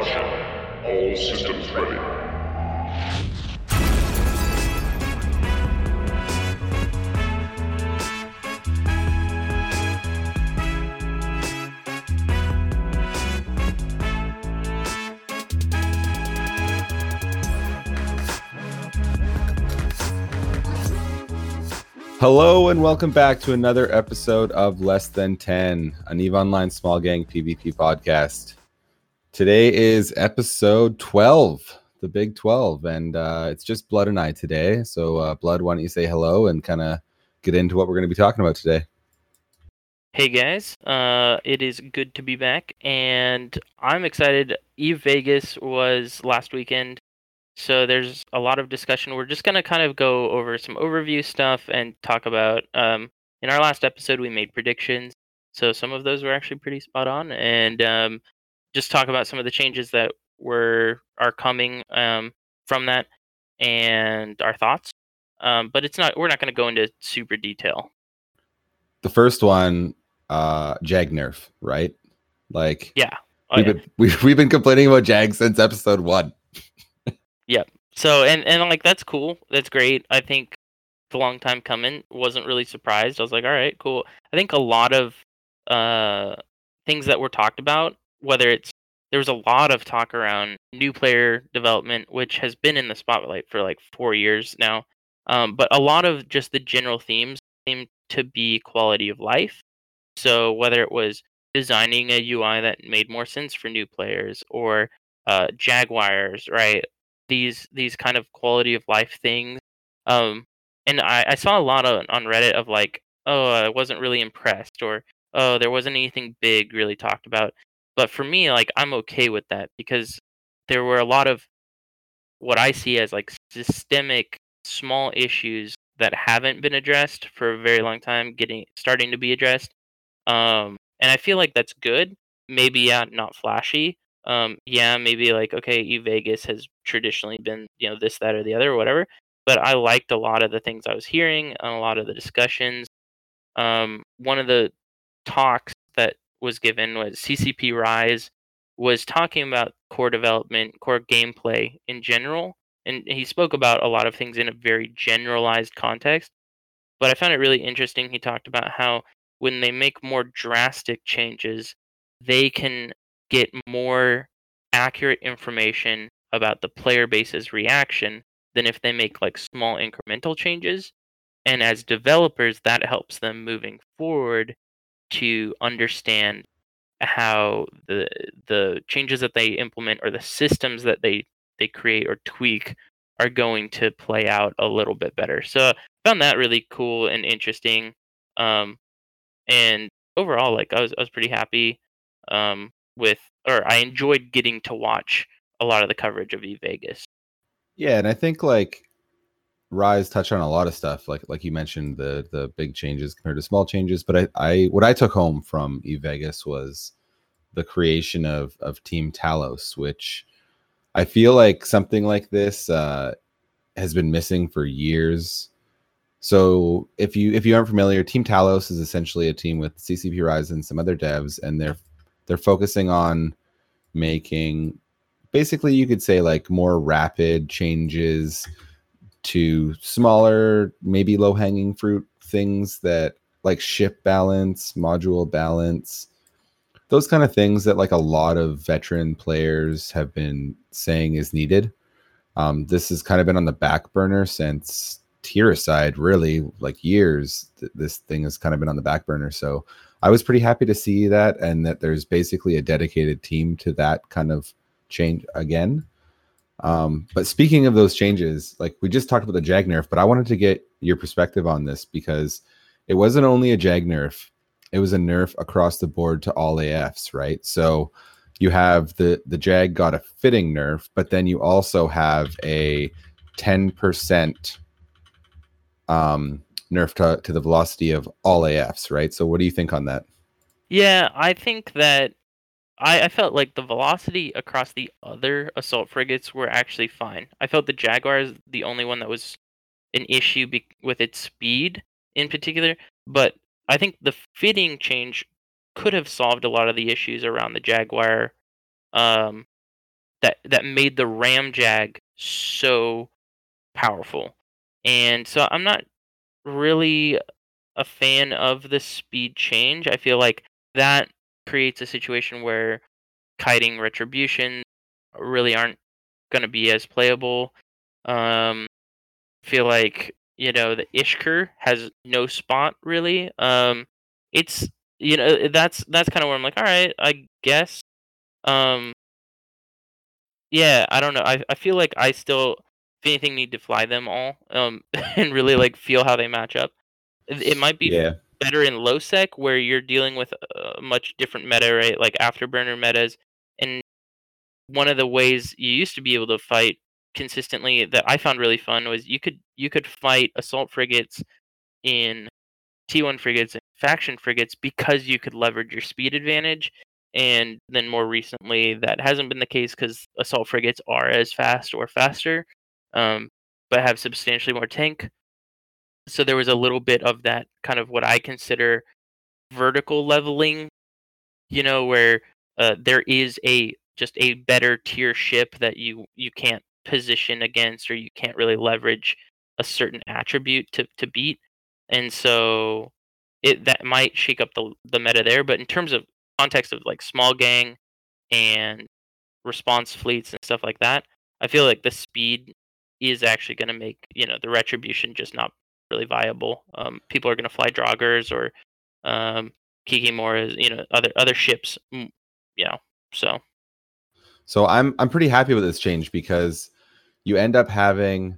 Caution. All systems ready. Hello and welcome back to another episode of Less Than 10, an EVE Online Small Gang PvP podcast. Today is episode 12, the big 12, and uh, it's just Blood and I today. So, uh, Blood, why don't you say hello and kind of get into what we're going to be talking about today? Hey guys, uh, it is good to be back, and I'm excited. Eve Vegas was last weekend, so there's a lot of discussion. We're just gonna kind of go over some overview stuff and talk about. Um, in our last episode, we made predictions, so some of those were actually pretty spot on, and um, just talk about some of the changes that were are coming um, from that and our thoughts. Um, but it's not. We're not going to go into super detail. The first one, uh, Jag Nerf, right? Like, Yeah. Oh, we've, yeah. been, we've, we've been complaining about Jag since episode one. Yep. So and and like that's cool. That's great. I think it's a long time coming. Wasn't really surprised. I was like, all right, cool. I think a lot of uh things that were talked about, whether it's there was a lot of talk around new player development, which has been in the spotlight for like four years now. Um, but a lot of just the general themes seem to be quality of life. So whether it was designing a UI that made more sense for new players or uh, Jaguars, right? These these kind of quality of life things. Um, and I, I saw a lot of, on Reddit of like, oh, I wasn't really impressed, or oh, there wasn't anything big really talked about. But for me, like, I'm okay with that because there were a lot of what I see as like systemic small issues that haven't been addressed for a very long time, getting starting to be addressed. Um, and I feel like that's good. Maybe yeah, not flashy. Um, yeah, maybe like okay, E Vegas has traditionally been you know this, that, or the other, or whatever. But I liked a lot of the things I was hearing and a lot of the discussions. Um, one of the talks that was given was CCP Rise was talking about core development, core gameplay in general, and he spoke about a lot of things in a very generalized context. But I found it really interesting. He talked about how when they make more drastic changes, they can get more accurate information about the player base's reaction than if they make like small incremental changes. And as developers, that helps them moving forward to understand how the the changes that they implement or the systems that they they create or tweak are going to play out a little bit better. So I found that really cool and interesting. Um, and overall, like I was I was pretty happy um, with, or I enjoyed getting to watch a lot of the coverage of E Vegas. Yeah, and I think like Rise touched on a lot of stuff, like like you mentioned the the big changes compared to small changes. But I, I what I took home from E Vegas was the creation of of Team Talos, which I feel like something like this uh, has been missing for years. So if you if you aren't familiar, Team Talos is essentially a team with CCP Rise and some other devs, and they're they're focusing on making basically you could say like more rapid changes to smaller, maybe low hanging fruit things that like ship balance, module balance, those kind of things that like a lot of veteran players have been saying is needed. Um, this has kind of been on the back burner since tiericide, really, like years. Th- this thing has kind of been on the back burner. So I was pretty happy to see that, and that there's basically a dedicated team to that kind of change again. Um, but speaking of those changes, like we just talked about the Jag nerf, but I wanted to get your perspective on this because it wasn't only a Jag nerf, it was a nerf across the board to all AFs, right? So you have the the Jag got a fitting nerf, but then you also have a 10% um nerf to, to the velocity of all AFs, right? So what do you think on that? Yeah, I think that I, I felt like the velocity across the other assault frigates were actually fine. I felt the Jaguar is the only one that was an issue be- with its speed in particular, but I think the fitting change could have solved a lot of the issues around the Jaguar. Um, that that made the Ramjag so powerful. And so I'm not really a fan of the speed change. I feel like that creates a situation where kiting retribution really aren't going to be as playable. Um, feel like you know the Ishkur has no spot really. Um, it's you know that's that's kind of where I'm like, all right, I guess. Um, yeah, I don't know. I I feel like I still, if anything, need to fly them all. Um, and really like feel how they match up. It, it might be Yeah. Better in low sec where you're dealing with a much different meta, right? Like afterburner metas. And one of the ways you used to be able to fight consistently that I found really fun was you could you could fight assault frigates in T1 frigates and faction frigates because you could leverage your speed advantage. And then more recently, that hasn't been the case because assault frigates are as fast or faster, um, but have substantially more tank. So there was a little bit of that kind of what I consider vertical leveling, you know, where uh, there is a just a better tier ship that you you can't position against or you can't really leverage a certain attribute to to beat. And so it that might shake up the the meta there but in terms of context of like small gang and response fleets and stuff like that i feel like the speed is actually going to make you know the retribution just not really viable um, people are going to fly Draugurs or um kikimora you know other other ships mm, you know so So I'm I'm pretty happy with this change because you end up having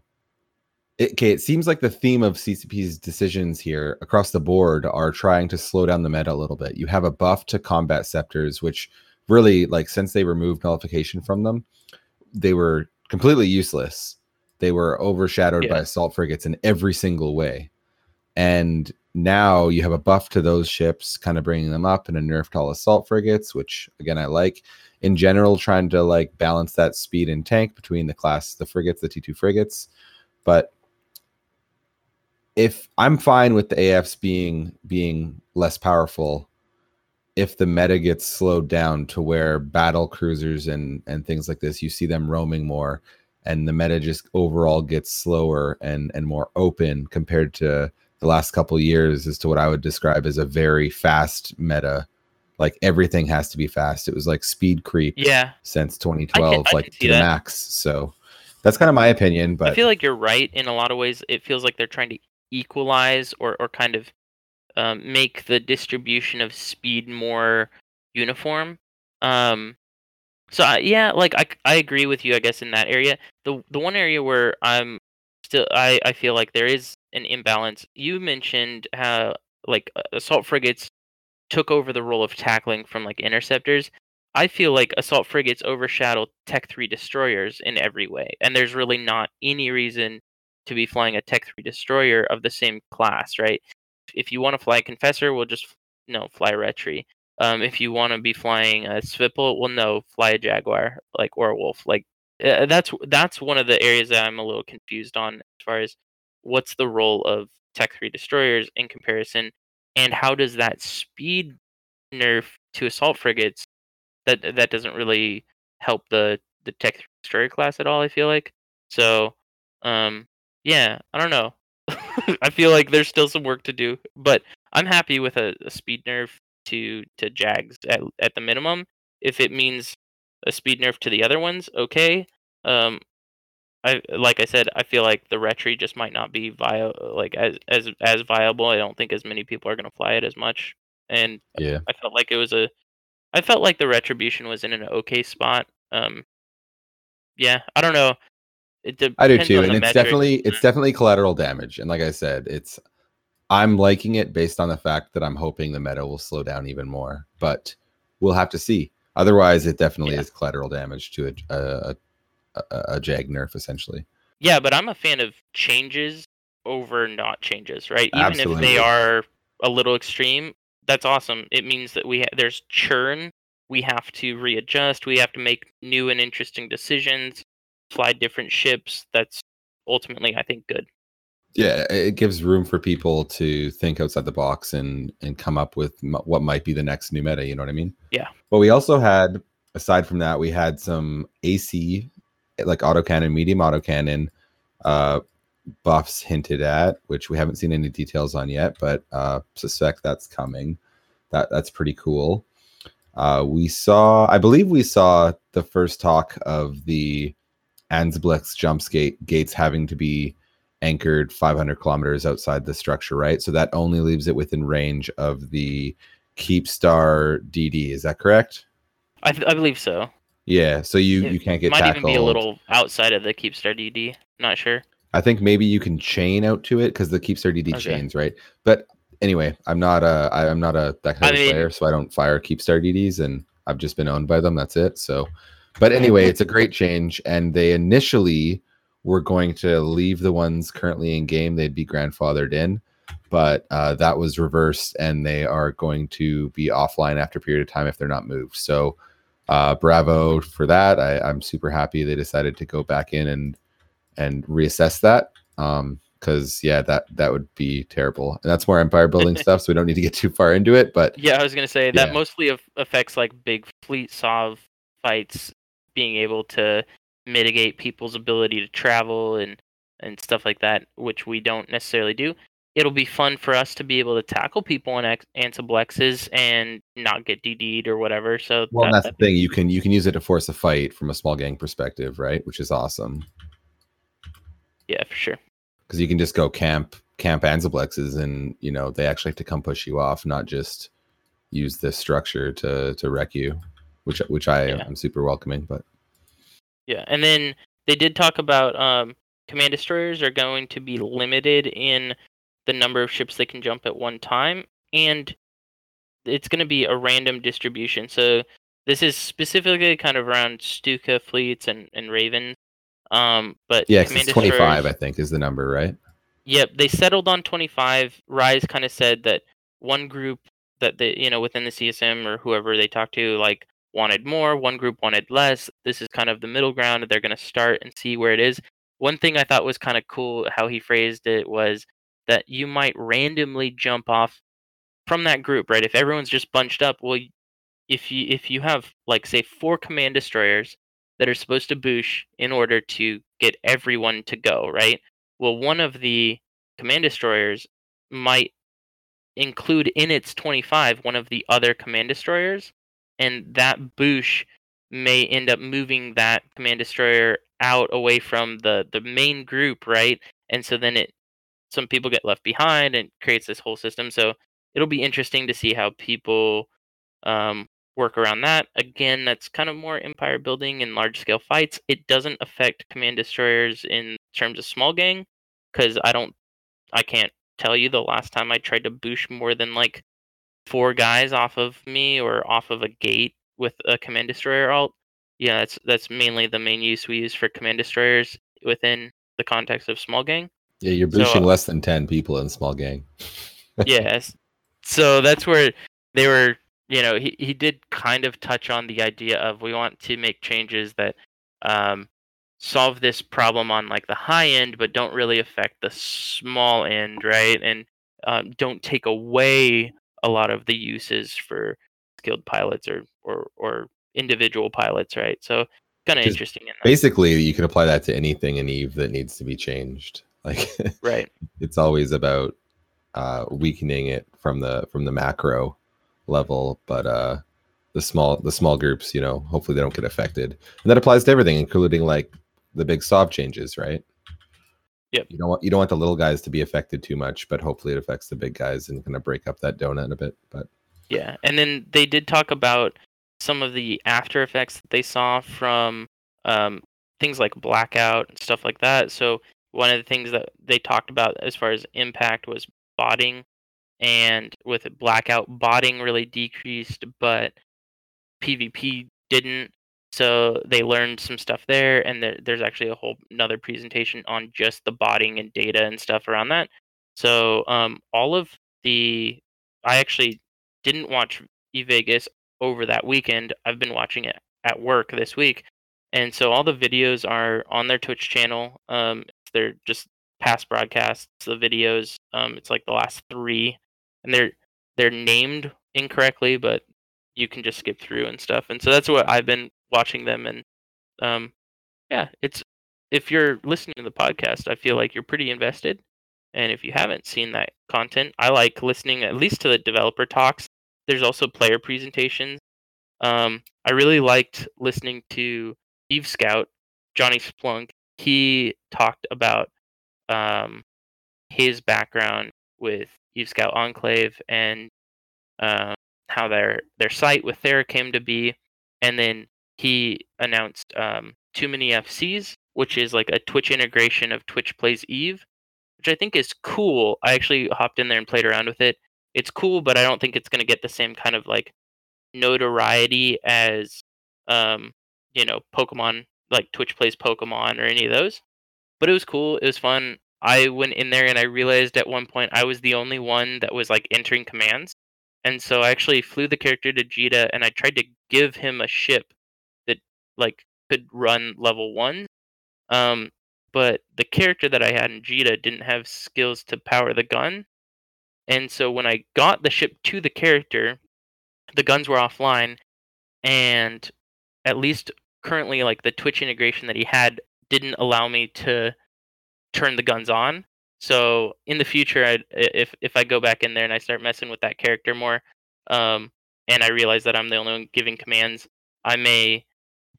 it, okay, it seems like the theme of CCP's decisions here across the board are trying to slow down the meta a little bit. You have a buff to combat ceptors, which really like since they removed nullification from them, they were completely useless. They were overshadowed by assault frigates in every single way. And now you have a buff to those ships, kind of bringing them up, and a nerf to all assault frigates, which again I like. In general, trying to like balance that speed and tank between the class, the frigates, the T2 frigates. But if I'm fine with the AFs being being less powerful, if the meta gets slowed down to where battle cruisers and and things like this, you see them roaming more, and the meta just overall gets slower and and more open compared to the last couple years as to what I would describe as a very fast meta. Like everything has to be fast. It was like speed creep yeah since 2012, I like can see to the max. So that's kind of my opinion. But I feel like you're right in a lot of ways. It feels like they're trying to equalize or, or kind of um, make the distribution of speed more uniform. Um, so I, yeah, like I, I agree with you. I guess in that area, the the one area where I'm still I, I feel like there is an imbalance. You mentioned how like uh, assault frigates took over the role of tackling from like interceptors. I feel like assault frigates overshadow Tech 3 destroyers in every way, and there's really not any reason to be flying a Tech 3 destroyer of the same class, right? If you want to fly a Confessor, we'll just you know fly a Retri. Um, if you want to be flying a Svipul, well, no, fly a Jaguar, like or a Wolf. Like uh, that's that's one of the areas that I'm a little confused on as far as what's the role of Tech 3 destroyers in comparison, and how does that speed nerf to assault frigates that that doesn't really help the the tech Three destroyer class at all i feel like so um yeah i don't know i feel like there's still some work to do but i'm happy with a, a speed nerf to to jags at, at the minimum if it means a speed nerf to the other ones okay um I like I said, I feel like the retri just might not be via like as as as viable. I don't think as many people are going to fly it as much, and yeah, I felt like it was a I felt like the retribution was in an okay spot. Um yeah, I don't know. I do too, and it's metric. definitely it's definitely collateral damage. And like I said, it's I'm liking it based on the fact that I'm hoping the meta will slow down even more, but we'll have to see. Otherwise, it definitely Yeah. is collateral damage to a a, a, a jag nerf essentially. Yeah, but I'm a fan of changes over not changes, right? Even if they are a little extreme, that's awesome. It means that we ha- there's churn. We have to readjust. We have to make new and interesting decisions, fly different ships. That's ultimately, I think, good. Yeah, it gives room for people to think outside the box and and come up with m- what might be the next new meta. You know what I mean? Yeah. But we also had aside from that, we had some AC, like autocannon, medium autocannon, uh, buffs hinted at, which we haven't seen any details on yet, but uh, suspect that's coming. That that's pretty cool. Uh, we saw, I believe, we saw the first talk of the Ansiblex jump gate gates having to be anchored 500 kilometers outside the structure, right? So that only leaves it within range of the Keepstar DD. Is that correct? I, th- I believe so. Yeah. So you It you can't get Might tackled. even be a little outside of the Keepstar DD. Not sure. I think maybe you can chain out to it because the Keepstar DD Okay. chains, right? But anyway, I'm not a I, I'm not a that kind I of mean- player, so I don't fire Keepstar DDs, and I've just been owned by them. That's it. So, but anyway, it's a great change, and they initially were going to leave the ones currently in game; they'd be grandfathered in, but uh, that was reversed, and they are going to be offline after a period of time if they're not moved. So. Uh, bravo for that. I, I'm super happy they decided to go back in and and reassess that um because yeah that that would be terrible and that's more empire building stuff so we don't need to get too far into it but Yeah, I was gonna say that mostly affects like big fleet sov fights, being able to mitigate people's ability to travel and and stuff like that, which we don't necessarily do. It'll be fun for us to be able to tackle people on X- Ansiblexes and not get DD'd or whatever. So well that- that's the thing you can you can use it to force a fight from a small gang perspective right which is awesome yeah, for sure. because you can just go camp camp ansiblexes and you know they actually have to come push you off not just use this structure to to wreck you which which i Yeah. am super welcoming but Yeah, and then they did talk about um, command destroyers are going to be limited in the number of ships they can jump at one time, and it's going to be a random distribution. So this is specifically kind of around Stuka fleets and and Raven. Um, but yeah, command it's 25 i think is the number right Yep, they settled on 25. Rise kind of said that one group that they, you know, within the CSM or whoever they talked to, like wanted more, one group wanted less. This is kind of the middle ground. They're going to start and see where it is. One thing I thought was kind of cool how he phrased it was that you might randomly jump off from that group, right? If everyone's just bunched up, well, if you if you have like say four command destroyers that are supposed to boosh in order to get everyone to go, right? Well, one of the command destroyers might include in its 25 one of the other command destroyers, and that boosh may end up moving that command destroyer out away from the the main group, right? And so then it some people get left behind and creates this whole system. So it'll be interesting to see how people um, work around that. Again, that's kind of more empire building and large scale fights. It doesn't affect command destroyers in terms of small gang because I don't, I can't tell you the last time I tried to boosh more than like four guys off of me or off of a gate with a command destroyer alt. Yeah, that's that's mainly the main use we use for command destroyers within the context of small gang. yeah you're So, boosting uh, less than 10 people in small gang yes. So that's where they were, you know, he, he did kind of touch on the idea of we want to make changes that um, solve this problem on like the high end, but don't really affect the small end, right? And um, don't take away a lot of the uses for skilled pilots or, or, or individual pilots, right? So kind of interesting in basically you can apply that to anything in eve that needs to be changed like Right. it's always about uh weakening it from the from the macro level but uh the small the small groups you know hopefully they don't get affected and that applies to everything including like the big sov changes right Yep. you don't want you don't want the little guys to be affected too much but hopefully it affects the big guys and kind of break up that donut a bit but Yeah, and then they did talk about some of the after effects that they saw from um, things like blackout and stuff like that. So one of the things that they talked about as far as impact was botting, and with blackout, botting really decreased, but PvP didn't. So they learned some stuff there, and there, there's actually a whole another presentation on just the botting and data and stuff around that. So um, all of the, I actually didn't watch Eve Vegas over that weekend. I've been watching it at work this week, and so all the videos are on their Twitch channel. Um, they're just past broadcasts. The videos, um, it's like the last three, and they're they're named incorrectly, but you can just skip through and stuff. And so that's what I've been watching them and um yeah, it's if you're listening to the podcast, I feel like you're pretty invested. And if you haven't seen that content, I like listening at least to the developer talks. There's also player presentations. Um, I really liked listening to Eve Scout, Johnny Splunk. He talked about um, his background with Eve Scout Enclave and uh, how their their site with Thera came to be, and then he announced um, Too Many FCs, which is like a Twitch integration of Twitch Plays Eve, which I think is cool. I actually hopped in there and played around with it. It's cool, but I don't think it's going to get the same kind of like notoriety as um, you know, Pokemon like Twitch plays Pokemon or any of those. But it was cool. It was fun. I went in there and I realized at one point I was the only one that was like entering commands. And so I actually flew the character to Jita and I tried to give him a ship like could run level one. Um, but the character that I had in Jita didn't have skills to power the gun. And so when I got the ship to the character, the guns were offline and at least currently like the Twitch integration that he had didn't allow me to turn the guns on. So in the future, I'd, if if I go back in there and I start messing with that character more, um, and I realize that I'm the only one giving commands, I may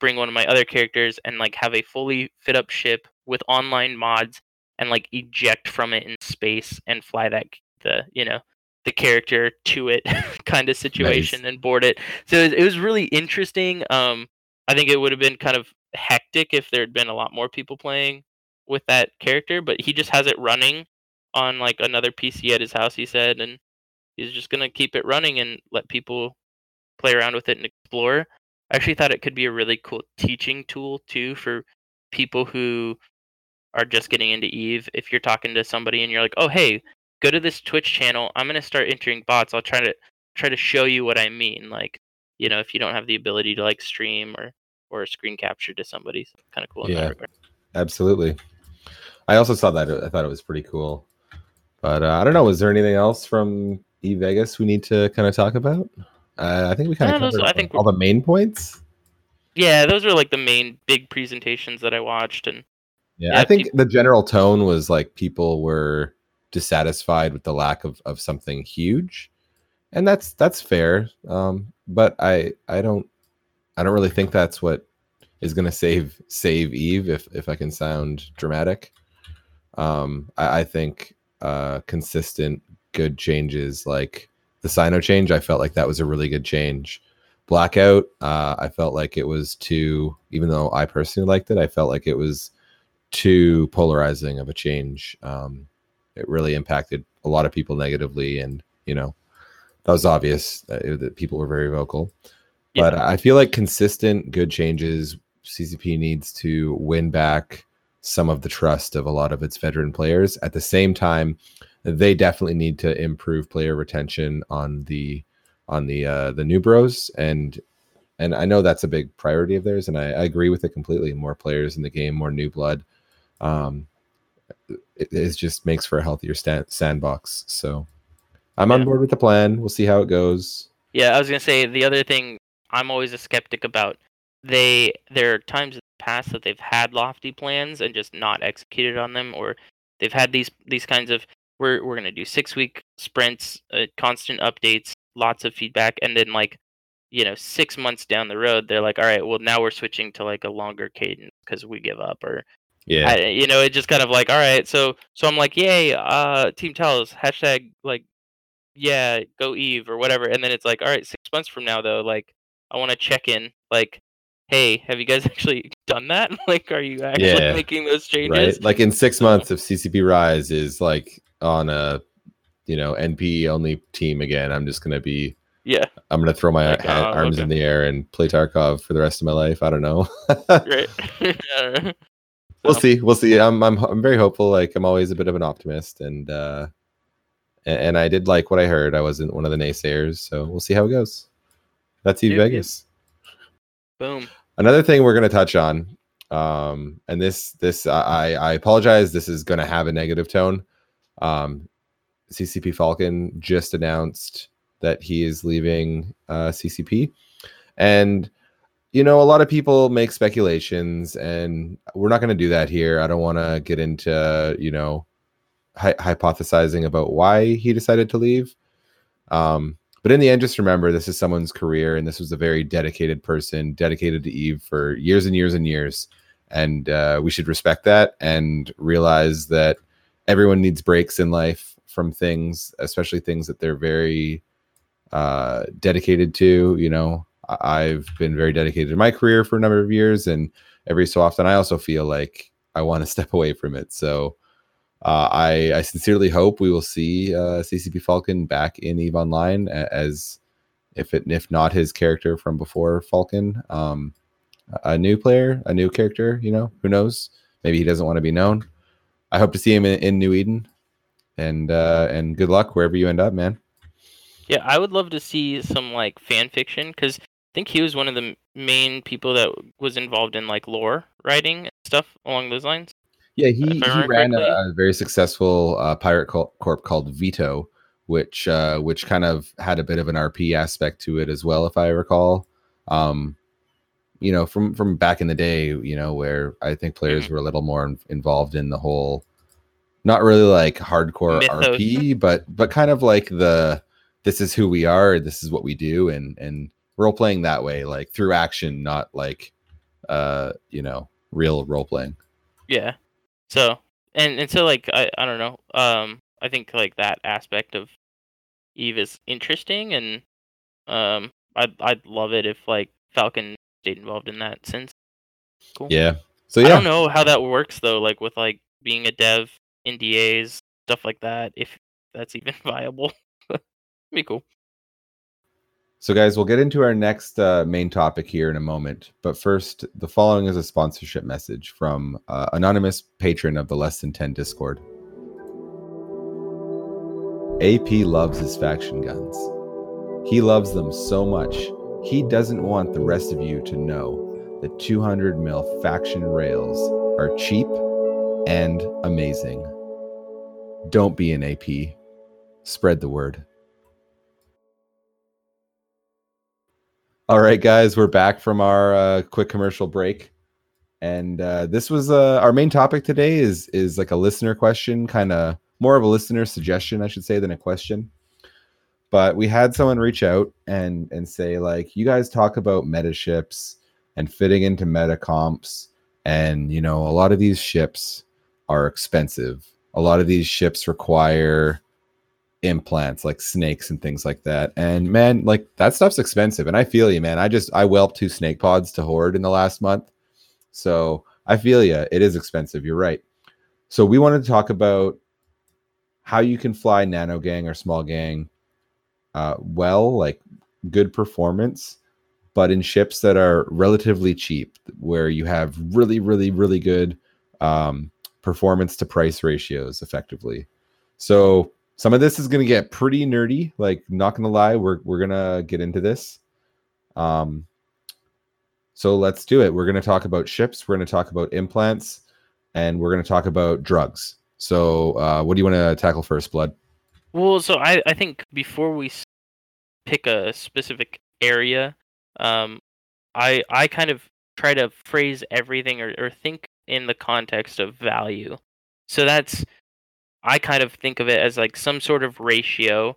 bring one of my other characters and like have a fully fit up ship with online mods and like eject from it in space and fly that the you know the character to it kind of situation nice. and board it. So it was, it was really interesting. Um, I think it would have been kind of hectic if there had been a lot more people playing with that character, but he just has it running on like another PC at his house, he said, and he's just gonna keep it running and let people play around with it and explore. I actually thought it could be a really cool teaching tool too for people who are just getting into Eve. If you're talking to somebody and you're like, "Oh, hey, go to this Twitch channel. I'm gonna start entering bots. I'll try to try to show you what I mean." Like, you know, if you don't have the ability to like stream or or screen capture to somebody, so kind of cool. Yeah, absolutely. I also saw that. I thought it was pretty cool. But uh, I don't know. Was there anything else from E Vegas we need to kind of talk about? Uh, I think we kind of covered those, I think all the main points. Yeah, those are like the main big presentations that I watched, and yeah, yeah I think people... the general tone was like people were dissatisfied with the lack of of something huge, and that's that's fair. Um, but I I don't I don't really think that's what is going to save save Eve if if I can sound dramatic. Um, I, I think uh, consistent good changes like the Cyno change. I felt like that was a really good change. Blackout, uh, I felt like it was too. Even though I personally liked it, I felt like it was too polarizing of a change. Um, it really impacted a lot of people negatively, and you know that was obvious that, that people were very vocal. Yeah. But I feel like consistent good changes. CCP needs to win back some of the trust of a lot of its veteran players. At the same time, they definitely need to improve player retention on the on the uh, the new bros and and I know that's a big priority of theirs, and I, I agree with it completely. More players in the game, more new blood. Um, it, it just makes for a healthier stand, sandbox. So I'm yeah. on board with the plan. We'll see how it goes. Yeah, I was gonna say the other thing I'm always a skeptic about. They there are times in the past that they've had lofty plans and just not executed on them, or they've had these these kinds of we're we're gonna do six week sprints, uh, constant updates, lots of feedback, and then like you know six months down the road they're like all right well now we're switching to like a longer cadence because we give up or yeah I, you know it just kind of like all right so so i'm like yay uh team Talos hashtag like yeah go eve or whatever and then it's like all right six months from now though like i want to check in like hey, have you guys actually done that? like, are you actually yeah, making those changes? Right. Like in six months, if CCP Rise is like on a, you know, NP only team again, I'm just gonna be. Yeah. I'm gonna throw my like, uh, arms okay. in the air and play Tarkov for the rest of my life. I don't know. Great. we'll see. We'll see. I'm I'm I'm very hopeful. Like I'm always a bit of an optimist, and uh, and, and I did like what I heard. I wasn't one of the naysayers, so we'll see how it goes. That's you, Vegas. Boom. Another thing we're going to touch on, um, and this this I I apologize. This is going to have a negative tone. Um, CCP Falcon just announced that he is leaving uh, CCP, and you know a lot of people make speculations, and we're not going to do that here. I don't want to get into you know hy- hypothesizing about why he decided to leave. Um, but in the end, just remember this is someone's career, and this was a very dedicated person, dedicated to Eve for years and years and years. And uh, we should respect that and realize that everyone needs breaks in life from things, especially things that they're very uh, dedicated to. You know, I've been very dedicated to my career for a number of years, and every so often, I also feel like I want to step away from it. So uh, I, I sincerely hope we will see uh, CCP Falcon back in Eve Online as if it if not his character from before Falcon, um, a new player, a new character. You know, who knows? Maybe he doesn't want to be known. I hope to see him in, in New Eden, and uh, and good luck wherever you end up, man. Yeah, I would love to see some like fan fiction because I think he was one of the main people that was involved in like lore writing and stuff along those lines. Yeah, he, he ran a, a very successful uh, pirate cor- corp called Veto, which uh, which kind of had a bit of an RP aspect to it as well, if I recall. Um, you know, from from back in the day, you know, where I think players Mhm. were a little more in- involved in the whole, not really like hardcore Mythos. RP, but but kind of like the this is who we are, this is what we do, and and role playing that way, like through action, not like uh, you know, real role playing. Yeah. So and and so like I I don't know. Um I think like that aspect of Eve is interesting and um I'd I'd love it if like Falcon involved in that since. Cool. Yeah. So yeah. I don't know how that works though, like with like being a dev, NDAs, stuff like that, if that's even viable. Be cool. So, guys, we'll get into our next uh, main topic here in a moment. But first, the following is a sponsorship message from uh, anonymous patron of the Less Than 10 Discord. AP loves his faction guns. He loves them so much, he doesn't want the rest of you to know that 200 mil faction rails are cheap and amazing. Don't be an AP. Spread the word. All right, guys, we're back from our uh, quick commercial break, and uh, this was uh, our main topic today. is is like a listener question, kind of more of a listener suggestion, I should say, than a question. But we had someone reach out and and say like, you guys talk about meta ships and fitting into meta comps, and you know, a lot of these ships are expensive. A lot of these ships require implants like snakes and things like that. And man, like that stuff's expensive. And I feel you, man. I just I whelped two snake pods to hoard in the last month. So I feel you. It is expensive. You're right. So we wanted to talk about how you can fly nano gang or small gang uh, well, like good performance, but in ships that are relatively cheap, where you have really, really, really good um, performance to price ratios effectively. So some of this is going to get pretty nerdy like not going to lie we're we're going to get into this. Um so let's do it. We're going to talk about ships we're going to talk about implants and we're going to talk about drugs. So uh what do you want to tackle first blood? Well, so I, I think before we pick a specific area, um, I I kind of try to phrase everything or, or think in the context of value. So that's I kind of think of it as like some sort of ratio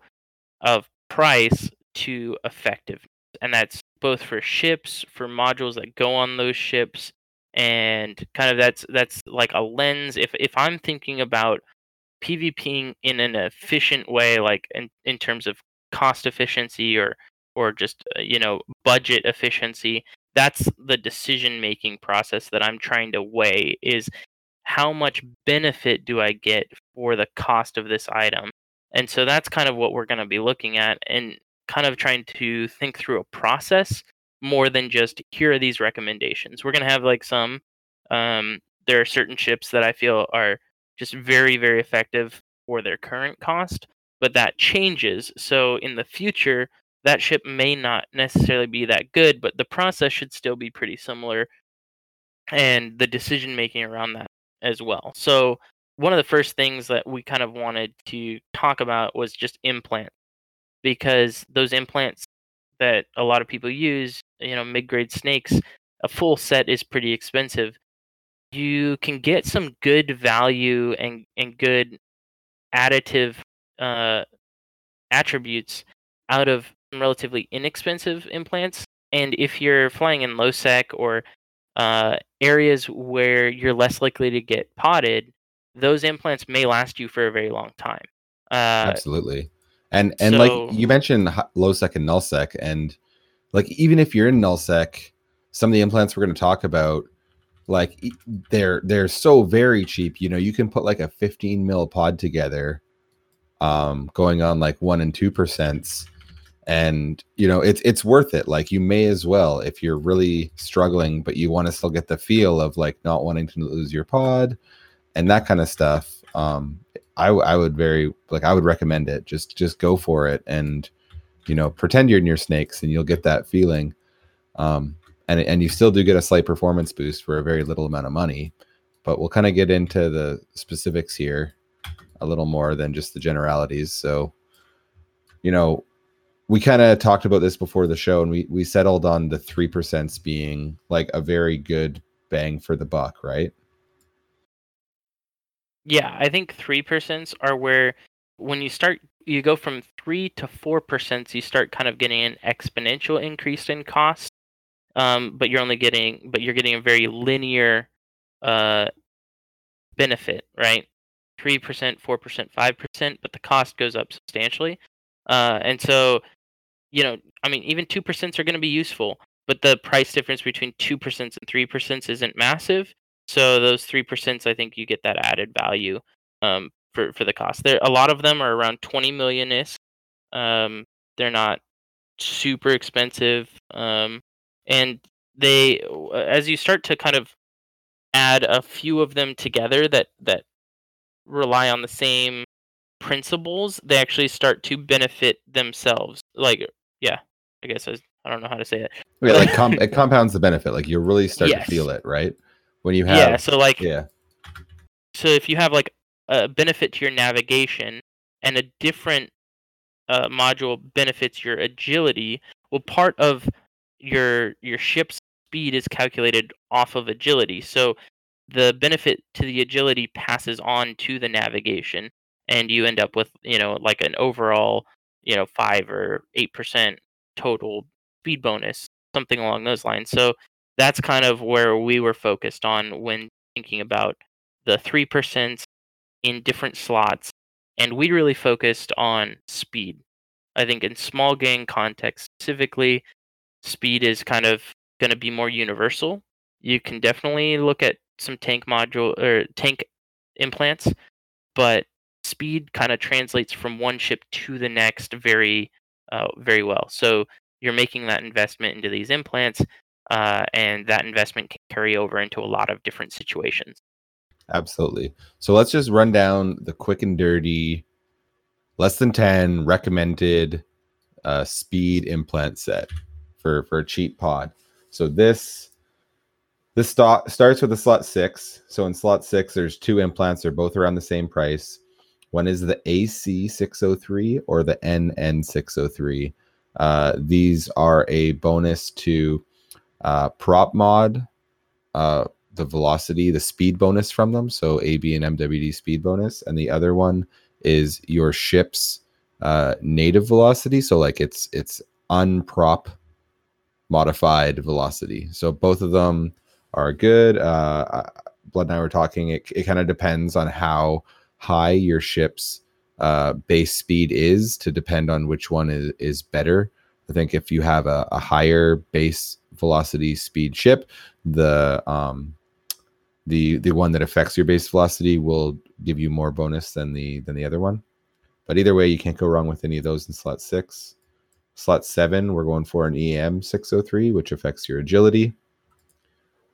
of price to effectiveness, and that's both for ships, for modules that go on those ships, and kind of that's that's like a lens. If if I'm thinking about PvPing in an efficient way, like in, in terms of cost efficiency or or just uh, you know budget efficiency. That's the decision making process that I'm trying to weigh is how much benefit do I get for the cost of this item? And so that's kind of what we're going to be looking at and kind of trying to think through a process more than just here are these recommendations. We're going to have like some um there are certain ships that I feel are just very very effective for their current cost, but that changes. So in the future that ship may not necessarily be that good, but the process should still be pretty similar and the decision making around that as well. So one of the first things that we kind of wanted to talk about was just implants because those implants that a lot of people use, you know, mid-grade snakes, a full set is pretty expensive. You can get some good value and and good additive uh, attributes out of relatively inexpensive implants. And if you're flying in low sec or uh, areas where you're less likely to get potted, those implants may last you for a very long time. Uh, Absolutely. And and so- like you mentioned low sec and null sec and like even if you're in null sec, some of the implants we're going to talk about like they're they're so very cheap. You know, you can put like a 15 mil pod together um going on like 1 and two percents. and you know, it's it's worth it. Like you may as well if you're really struggling but you want to still get the feel of like not wanting to lose your pod and that kind of stuff. Um I I would very like I would recommend it. Just just go for it and you know pretend you're near snakes and you'll get that feeling. Um, and and you still do get a slight performance boost for a very little amount of money. But we'll kind of get into the specifics here a little more than just the generalities. So you know we kind of talked about this before the show and we we settled on the three percent being like a very good bang for the buck, right? Yeah, I think three percent are where when you start you go from three to four percent, you start kind of getting an exponential increase in cost. Um, but you're only getting but you're getting a very linear uh benefit, right? Three percent, four percent, five percent, but the cost goes up substantially. Uh, and so, you know, I mean, even two percent are going to be useful, but the price difference between two percent and three percent isn't massive. So those three percent, I think you get that added value um, for for the cost. There, a lot of them are around twenty million ish. Um, they're not super expensive, um, and they, as you start to kind of add a few of them together that that rely on the same principles, they actually start to benefit themselves. Like, yeah, I guess I, was, I don't know how to say it. Yeah, like com- it compounds the benefit. Like you really start Yes. to feel it, right? When you have yeah, so like yeah. so if you have like a benefit to your navigation and a different uh, module benefits your agility well part of your your ship's speed is calculated off of agility so the benefit to the agility passes on to the navigation and you end up with you know like an overall you know 5 or 8% total speed bonus something along those lines. So that's kind of where we were focused on when thinking about the 3% in different slots and we really focused on speed. I think in small gang context specifically speed is kind of going to be more universal. You can definitely look at some tank module or tank implants but speed kind of translates from one ship to the next very uh, very well so you're making that investment into these implants uh, and that investment can carry over into a lot of different situations Absolutely. So let's just run down the quick and dirty, less than 10 recommended uh, speed implant set for, for a cheap pod. So this this sto- starts with a slot six. So in slot six, there's two implants. They're both around the same price. One is the AC603 or the NN603. Uh, these are a bonus to uh, prop mod, uh, the velocity, the speed bonus from them. So AB and MWD speed bonus, and the other one is your ship's uh, native velocity. So like it's it's unprop modified velocity. So both of them are good. Uh, uh, Blood and I were talking. It it kind of depends on how high your ship's uh, base speed is to depend on which one is is better. I think if you have a, a higher base velocity speed ship, the um, the the one that affects your base velocity will give you more bonus than the than the other one. But either way, you can't go wrong with any of those in slot six. Slot seven, we're going for an EM 603, which affects your agility.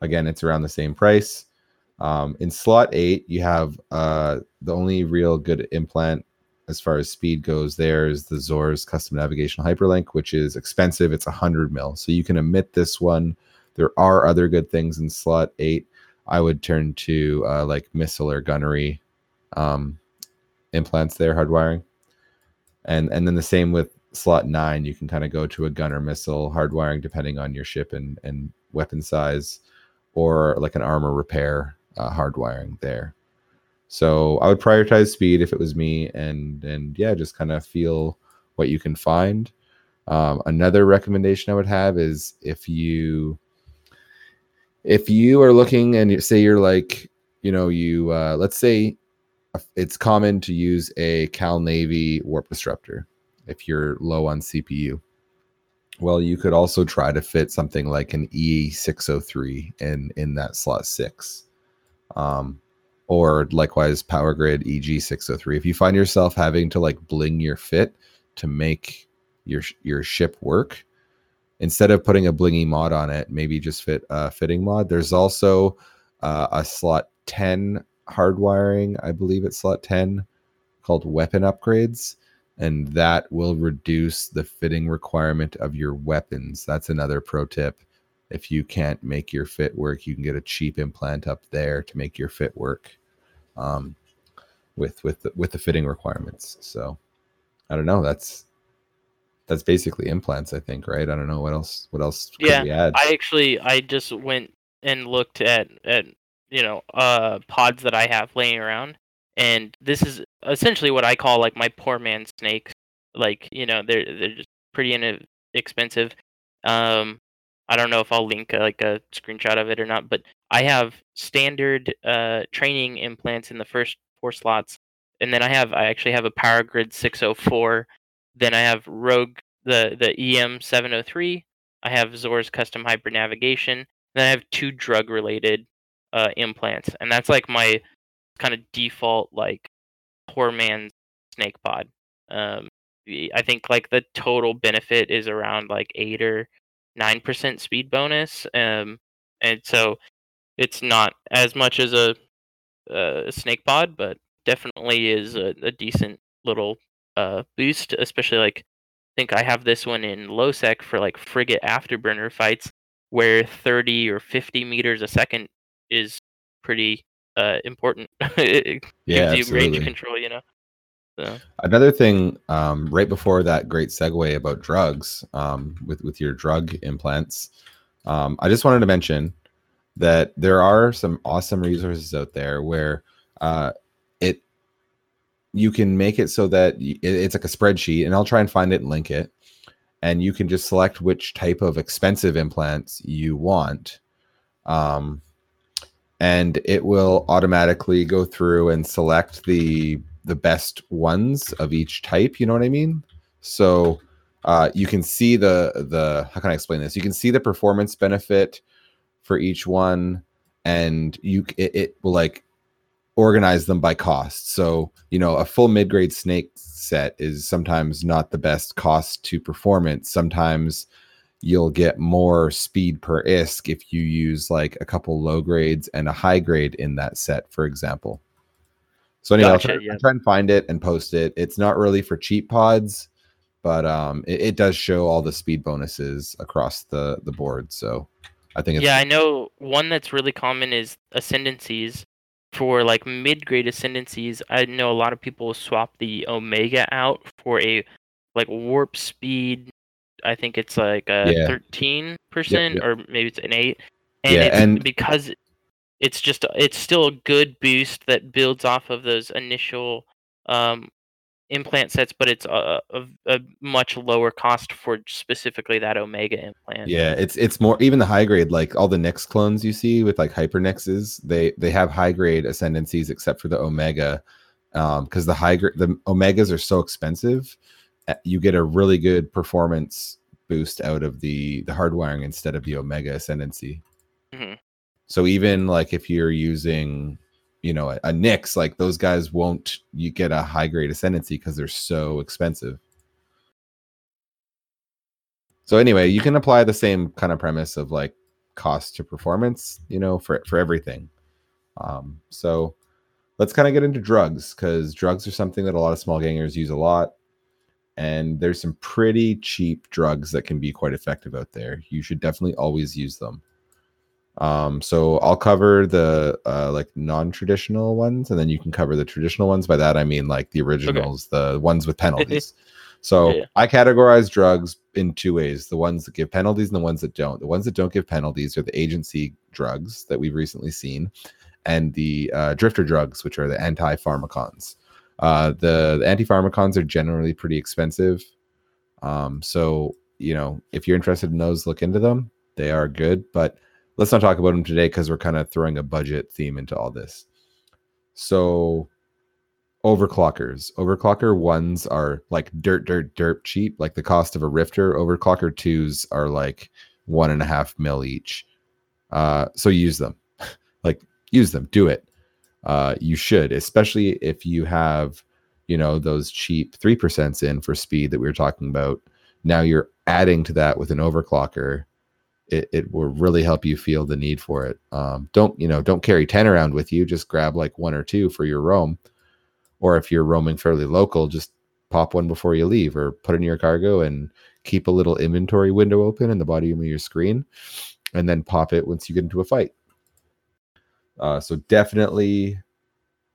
Again, it's around the same price. Um, in slot eight, you have uh, the only real good implant as far as speed goes. There is the Zor's custom navigational hyperlink, which is expensive. It's 100 mil, so you can omit this one. There are other good things in slot eight. I would turn to uh, like missile or gunnery um, implants there, hardwiring, and and then the same with slot nine, you can kind of go to a gunner missile hardwiring depending on your ship and, and weapon size, or like an armor repair uh, hardwiring there. So I would prioritize speed if it was me, and and yeah, just kind of feel what you can find. Um, another recommendation I would have is if you if you are looking and you say you're like you know you uh, let's say it's common to use a Cal Navy warp disruptor if you're low on CPU. Well, you could also try to fit something like an E603 in in that slot six, um, or likewise Power Grid EG603. If you find yourself having to like bling your fit to make your your ship work, instead of putting a blingy mod on it, maybe just fit a fitting mod. There's also uh, a slot 10 hardwiring, I believe it's slot 10, called weapon upgrades. And that will reduce the fitting requirement of your weapons. That's another pro tip. If you can't make your fit work, you can get a cheap implant up there to make your fit work um, with with the, with the fitting requirements. So I don't know. That's that's basically implants, I think, right? I don't know what else. What else? Yeah, I actually I just went and looked at at you know uh pods that I have laying around, and this is essentially what I call like my poor man snakes. Like you know they're they're just pretty inexpensive. Um, I don't know if I'll link like a screenshot of it or not, but I have standard uh training implants in the first four slots, and then I have I actually have a Power Grid 604 then I have Rogue the the EM seven oh three. I have Zor's custom hyper navigation. Then I have two drug related uh, implants, and that's like my kind of default like poor man's snake pod. Um, I think like the total benefit is around like eight or nine percent speed bonus, um, and so it's not as much as a, a snake pod, but definitely is a, a decent little uh, boost, especially like I think I have this one in low sec for like frigate afterburner fights where 30 or 50 meters a second is pretty uh, important. it yeah, gives you range control, you know. So. Another thing, um, right before that great segue about drugs, um, with with your drug implants, um, I just wanted to mention that there are some awesome resources out there where uh, it you can make it so that it's like a spreadsheet, and I'll try and find it and link it. And you can just select which type of expensive implants you want. Um, and it will automatically go through and select the the best ones of each type. You know what I mean? So uh, you can see the the how can I explain this? You can see the performance benefit for each one, and you it, it will like organize them by cost. So, you know, a full mid grade snake set is sometimes not the best cost to performance. Sometimes you'll get more speed per ISK if you use like a couple low grades and a high grade in that set, for example. So anyway, gotcha, I'll, try, yeah. I'll, try, and find it and post it. It's not really for cheap pods, but um, it, it, does show all the speed bonuses across the the board. So I think yeah, I know one that's really common is ascendancies for like mid-grade ascendancies, I know a lot of people swap the Omega out for a like warp speed. I think it's like a thirteen yeah. percent, yep, yep. or maybe it's an eight. And yeah, and because it's just it's still a good boost that builds off of those initial um, implant sets, but it's a, a, a, much lower cost for specifically that Omega implant. Yeah, it's it's more even the high grade, like all the Nyx clones you see with like Hyper Nyxes, they they have high grade ascendancies except for the Omega, because um, the high grade the Omegas are so expensive, you get a really good performance boost out of the the hardwiring instead of the Omega ascendancy. Mm-hmm. So even like if you're using you know a, a Nyx, like those guys won't you get a high grade ascendancy because they're so expensive. So anyway, you can apply the same kind of premise of like cost to performance, you know, for for everything. Um, so let's kind of get into drugs because drugs are something that a lot of small gangers use a lot. And there's some pretty cheap drugs that can be quite effective out there. You should definitely always use them. Um, so I'll cover the uh, like non-traditional ones, and then you can cover the traditional ones. By that I mean like the originals, okay. the ones with penalties. So Yeah. I categorize drugs in two ways: the ones that give penalties and the ones that don't. The ones that don't give penalties are the agency drugs that we've recently seen, and the uh, drifter drugs, which are the antipharmakons. Uh, the, the antipharmakons are generally pretty expensive. Um, so you know, if you're interested in those, look into them. They are good, but let's not talk about them today because we're kind of throwing a budget theme into all this. So overclockers. Overclocker ones are like dirt, dirt, dirt cheap, like the cost of a Rifter. Overclocker twos are like one and a half mil each. Uh, so use them, like use them, do it. Uh, you should, especially if you have, you know, those cheap three percents in for speed that we were talking about. Now you're adding to that with an overclocker. It, it will really help you feel the need for it. Um, don't you know? Don't carry ten around with you. Just grab like one or two for your roam or if you're roaming fairly local, just pop one before you leave or put in your cargo and keep a little inventory window open in the bottom of your screen and then pop it once you get into a fight. Uh, so definitely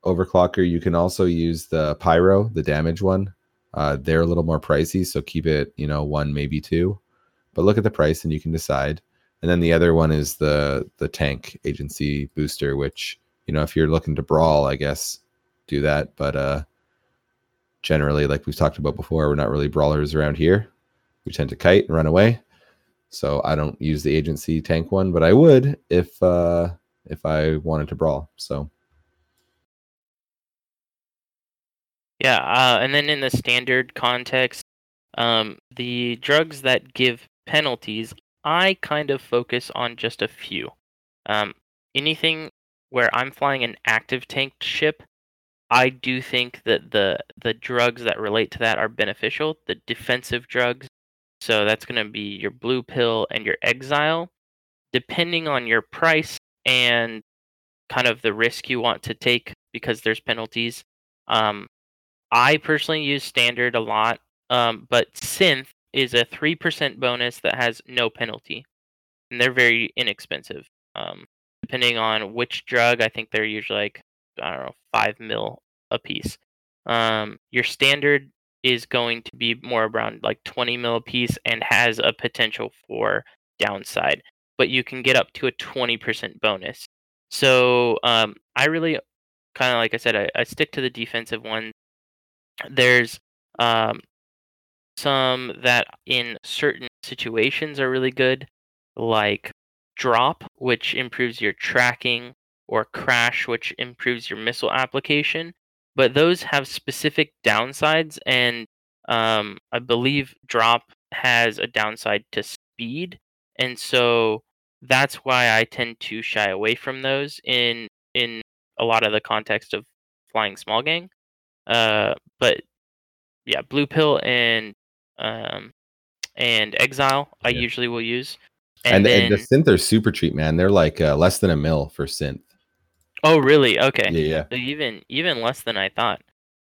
overclocker. You can also use the pyro, the damage one. Uh, they're a little more pricey, so keep it, you know, one maybe two. But look at the price and you can decide. And then the other one is the the tank agency booster, which you know if you're looking to brawl, I guess do that. But uh, generally, like we've talked about before, we're not really brawlers around here. We tend to kite and run away. So I don't use the agency tank one, but I would if uh, if I wanted to brawl. So Yeah, uh, and then in the standard context, um, the drugs that give penalties, I kind of focus on just a few. Um, anything where I'm flying an active tanked ship, I do think that the the drugs that relate to that are beneficial. The defensive drugs, so that's going to be your blue pill and your exile. Depending on your price and kind of the risk you want to take, because there's penalties. Um, I personally use standard a lot, um, but synth is a three percent bonus that has no penalty, and they're very inexpensive. Um, depending on which drug, I think they're usually like I don't know five mil a piece. Um, your standard is going to be more around like 20 mil a piece and has a potential for downside, but you can get up to a 20% bonus. So um, I really kind of like I said, I, I stick to the defensive one. There's um, some that in certain situations are really good, like drop, which improves your tracking, or crash, which improves your missile application. But those have specific downsides, and um, I believe drop has a downside to speed, and so that's why I tend to shy away from those in in a lot of the context of flying small gang. Uh, but yeah, blue pill and um, and exile I Yeah. usually will use. and, then, and the synth are super cheap, man. They're like uh, less than a mil for synth. oh really? Okay. Yeah, yeah. even even less than I thought.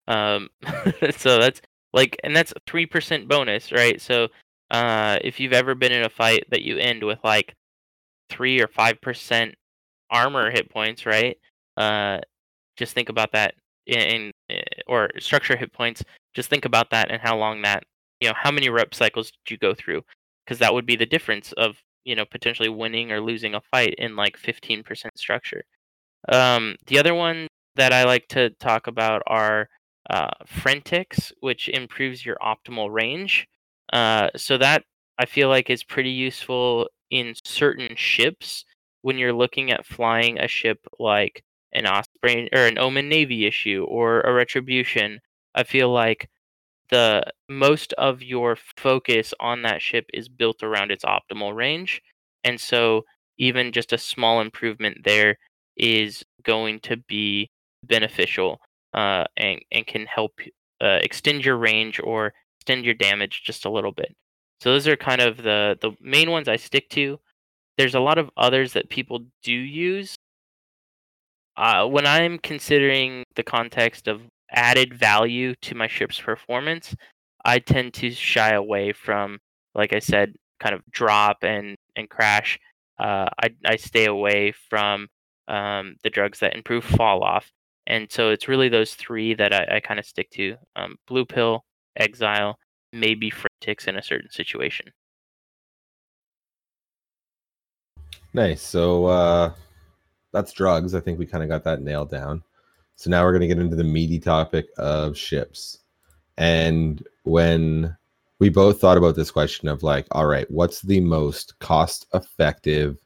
Um, so that's like, and that's three percent bonus, right? So, uh, if you've ever been in a fight that you end with like three or five percent armor hit points, right? Uh, just think about that in, in eh, or structure hit points. Just think about that and how long that, you know, how many rep cycles did you go through? Because that would be the difference of you know potentially winning or losing a fight in like fifteen percent structure. Um, the other one that I like to talk about are uh, Frentix, which improves your optimal range. Uh, so that I feel like is pretty useful in certain ships when you're looking at flying a ship like an Osprey or an Omen Navy issue or a Retribution. I feel like the most of your focus on that ship is built around its optimal range, and so even just a small improvement there is going to be beneficial uh, and and can help uh, extend your range or extend your damage just a little bit. So those are kind of the the main ones I stick to. There's a lot of others that people do use. Uh, when I'm considering the context of added value to my ship's performance, I tend to shy away from, like I said, kind of drop and and crash. Uh, I I stay away from um, the drugs that improve fall off. And so it's really those three that I, I kind of stick to: um, blue pill, exile, may be Frentix in a certain situation. Nice. So uh, that's drugs. I think we kind of got that nailed down. So now we're going to get into the meaty topic of ships. And when we both thought about this question of like, all right, what's the most cost effective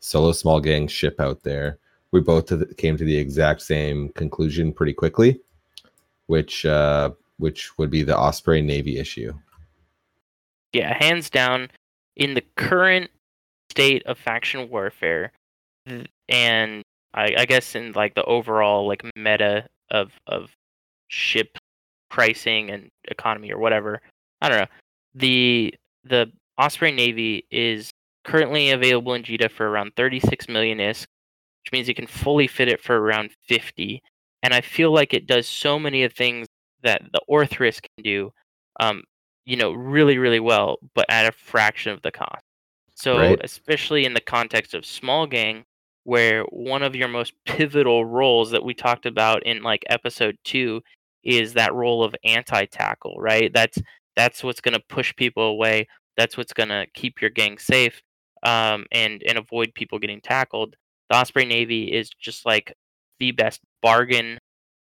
solo small gang ship out there? We both came to the exact same conclusion pretty quickly, which uh, which would be the Osprey Navy issue. Yeah, hands down, in the current state of faction warfare, and I, I guess in like the overall like meta of of ship pricing and economy or whatever, I don't know. The the Osprey Navy is currently available in JITA for around 36 million ISK, which means you can fully fit it for around 50. And I feel like it does so many of things that the Orthrus can do, um, you know, really, really well, but at a fraction of the cost. So, Right. especially in the context of small gang, where one of your most pivotal roles that we talked about in like episode two is that role of anti-tackle, right? That's that's what's going to push people away. That's what's going to keep your gang safe um, and and avoid people getting tackled. The Osprey Navy is just like the best bargain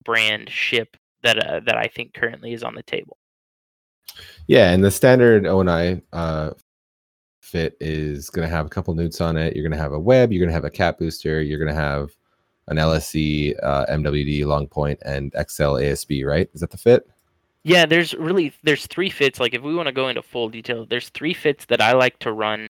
brand ship that uh, that I think currently is on the table. Yeah, and the standard ONI uh, fit is going to have a couple neuts on it. You're going to have a web. You're going to have a cap booster. You're going to have an LSE, uh, MWD, long point, and XL ASB. Right? Is that the fit? Yeah, there's really there's three fits. Like if we want to go into full detail, there's three fits that I like to run.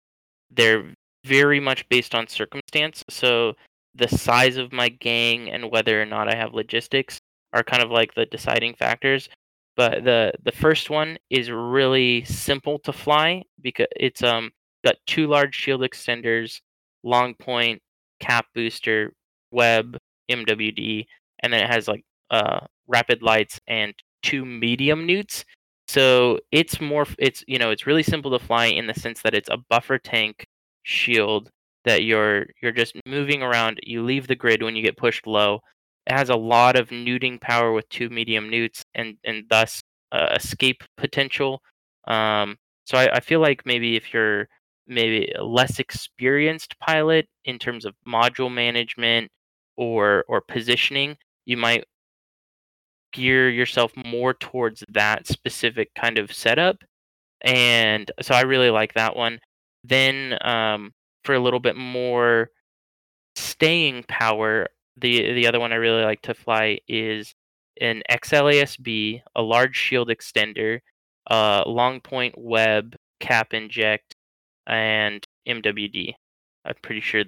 They're very much based on circumstance. So the size of my gang and whether or not I have logistics are kind of like the deciding factors. But the the first one is really simple to fly because it's um got two large shield extenders, long point, cap booster, web, MWD, and then it has like uh rapid lights and two medium neuts. So it's more it's you know it's really simple to fly in the sense that it's a buffer tank shield that you're you're just moving around. You leave the grid when you get pushed low. It has a lot of neuting power with two medium neuts and and thus uh, escape potential. Um, so I, I feel like maybe if you're maybe a less experienced pilot in terms of module management or or positioning, you might gear yourself more towards that specific kind of setup. And so I really like that one. Then um, for a little bit more staying power, the the other one I really like to fly is an XLASB, a large shield extender, uh, long point web, cap inject, and MWD. I'm pretty sure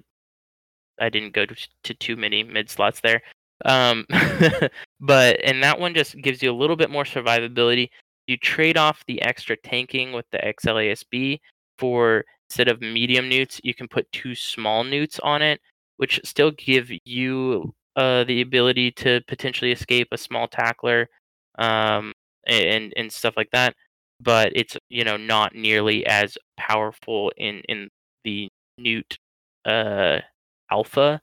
I didn't go to, to too many mid slots there. Um, but and that one just gives you a little bit more survivability. You trade off the extra tanking with the XLASB for instead of medium neuts, you can put two small newts on it, which still give you uh, the ability to potentially escape a small tackler um, and and stuff like that. But it's you know not nearly as powerful in in the neut uh, alpha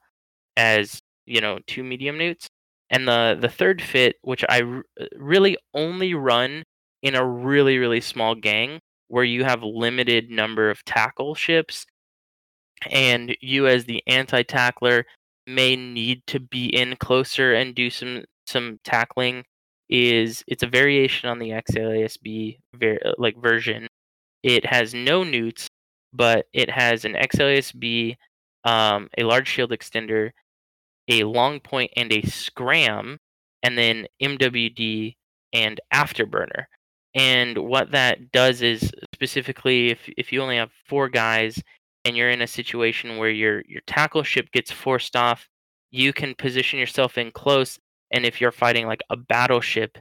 as you know two medium neuts and the the third fit which i r- really only run in a really really small gang where you have limited number of tackle ships and you as the anti-tackler may need to be in closer and do some some tackling is it's a variation on the XLASB ver- like version it has no neuts but it has an XLASB um, a large shield extender a long point and a scram, and then MWD and afterburner. And what that does is specifically if if you only have four guys and you're in a situation where your your tackle ship gets forced off, you can position yourself in close and if you're fighting like a battleship,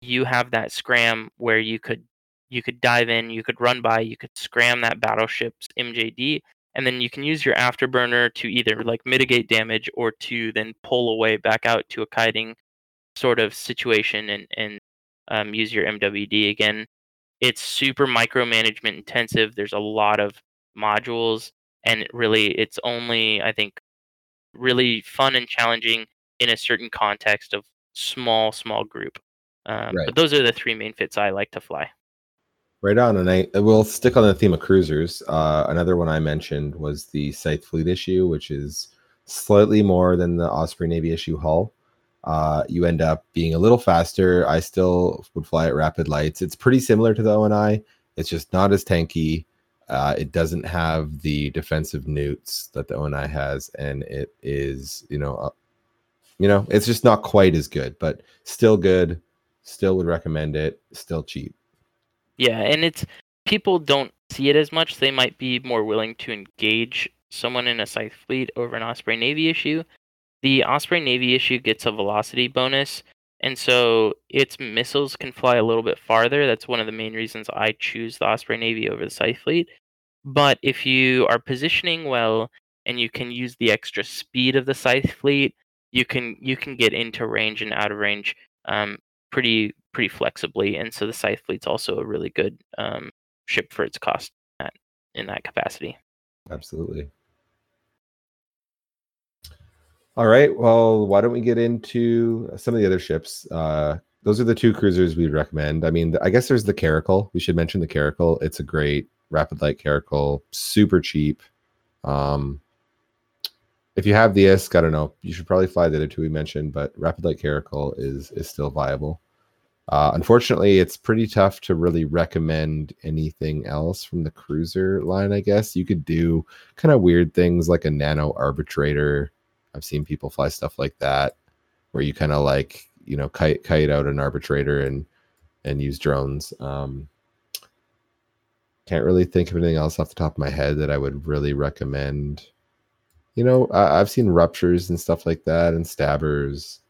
you have that scram where you could you could dive in, you could run by, you could scram that battleship's MJD and then you can use your afterburner to either like mitigate damage or to then pull away back out to a kiting sort of situation and and um, use your MWD again. It's super micromanagement intensive. There's a lot of modules, and it really it's only I think really fun and challenging in a certain context of small small group. Um, Right. But those are the three main fits I like to fly. Right on, and I will stick on the theme of cruisers. Uh, another one I mentioned was the Scythe Fleet issue, which is slightly more than the Osprey Navy issue hull. Uh, you end up being a little faster. I still would fly at rapid lights. It's pretty similar to the ONI. It's just not as tanky. Uh, it doesn't have the defensive neuts that the ONI has, and it is, you know, uh, you know, it's just not quite as good, but still good. Still would recommend it. Still cheap. Yeah, and it's people don't see it as much. They might be more willing to engage someone in a Scythe fleet over an Osprey Navy issue. The Osprey Navy issue gets a velocity bonus, and so its missiles can fly a little bit farther. That's one of the main reasons I choose the Osprey Navy over the Scythe fleet. But if you are positioning well and you can use the extra speed of the Scythe fleet, you can you can get into range and out of range um, pretty pretty flexibly. And so the Scythe fleet's also a really good um, ship for its cost at, in that capacity. Absolutely. All right. Well, why don't we get into some of the other ships? Uh, those are the two cruisers we'd recommend. I mean, I guess there's the Caracal. We should mention the Caracal. It's a great rapid light Caracal, super cheap. Um, if you have the ISK, I don't know, you should probably fly the other two we mentioned, but rapid light Caracal is is still viable. Uh, unfortunately, it's pretty tough to really recommend anything else from the cruiser line. I guess you could do kind of weird things like a nano arbitrator. I've seen people fly stuff like that, where you kind of like you know kite kite out an arbitrator and and use drones. Um, can't really think of anything else off the top of my head that I would really recommend. You know, I, I've seen ruptures and stuff like that and stabbers,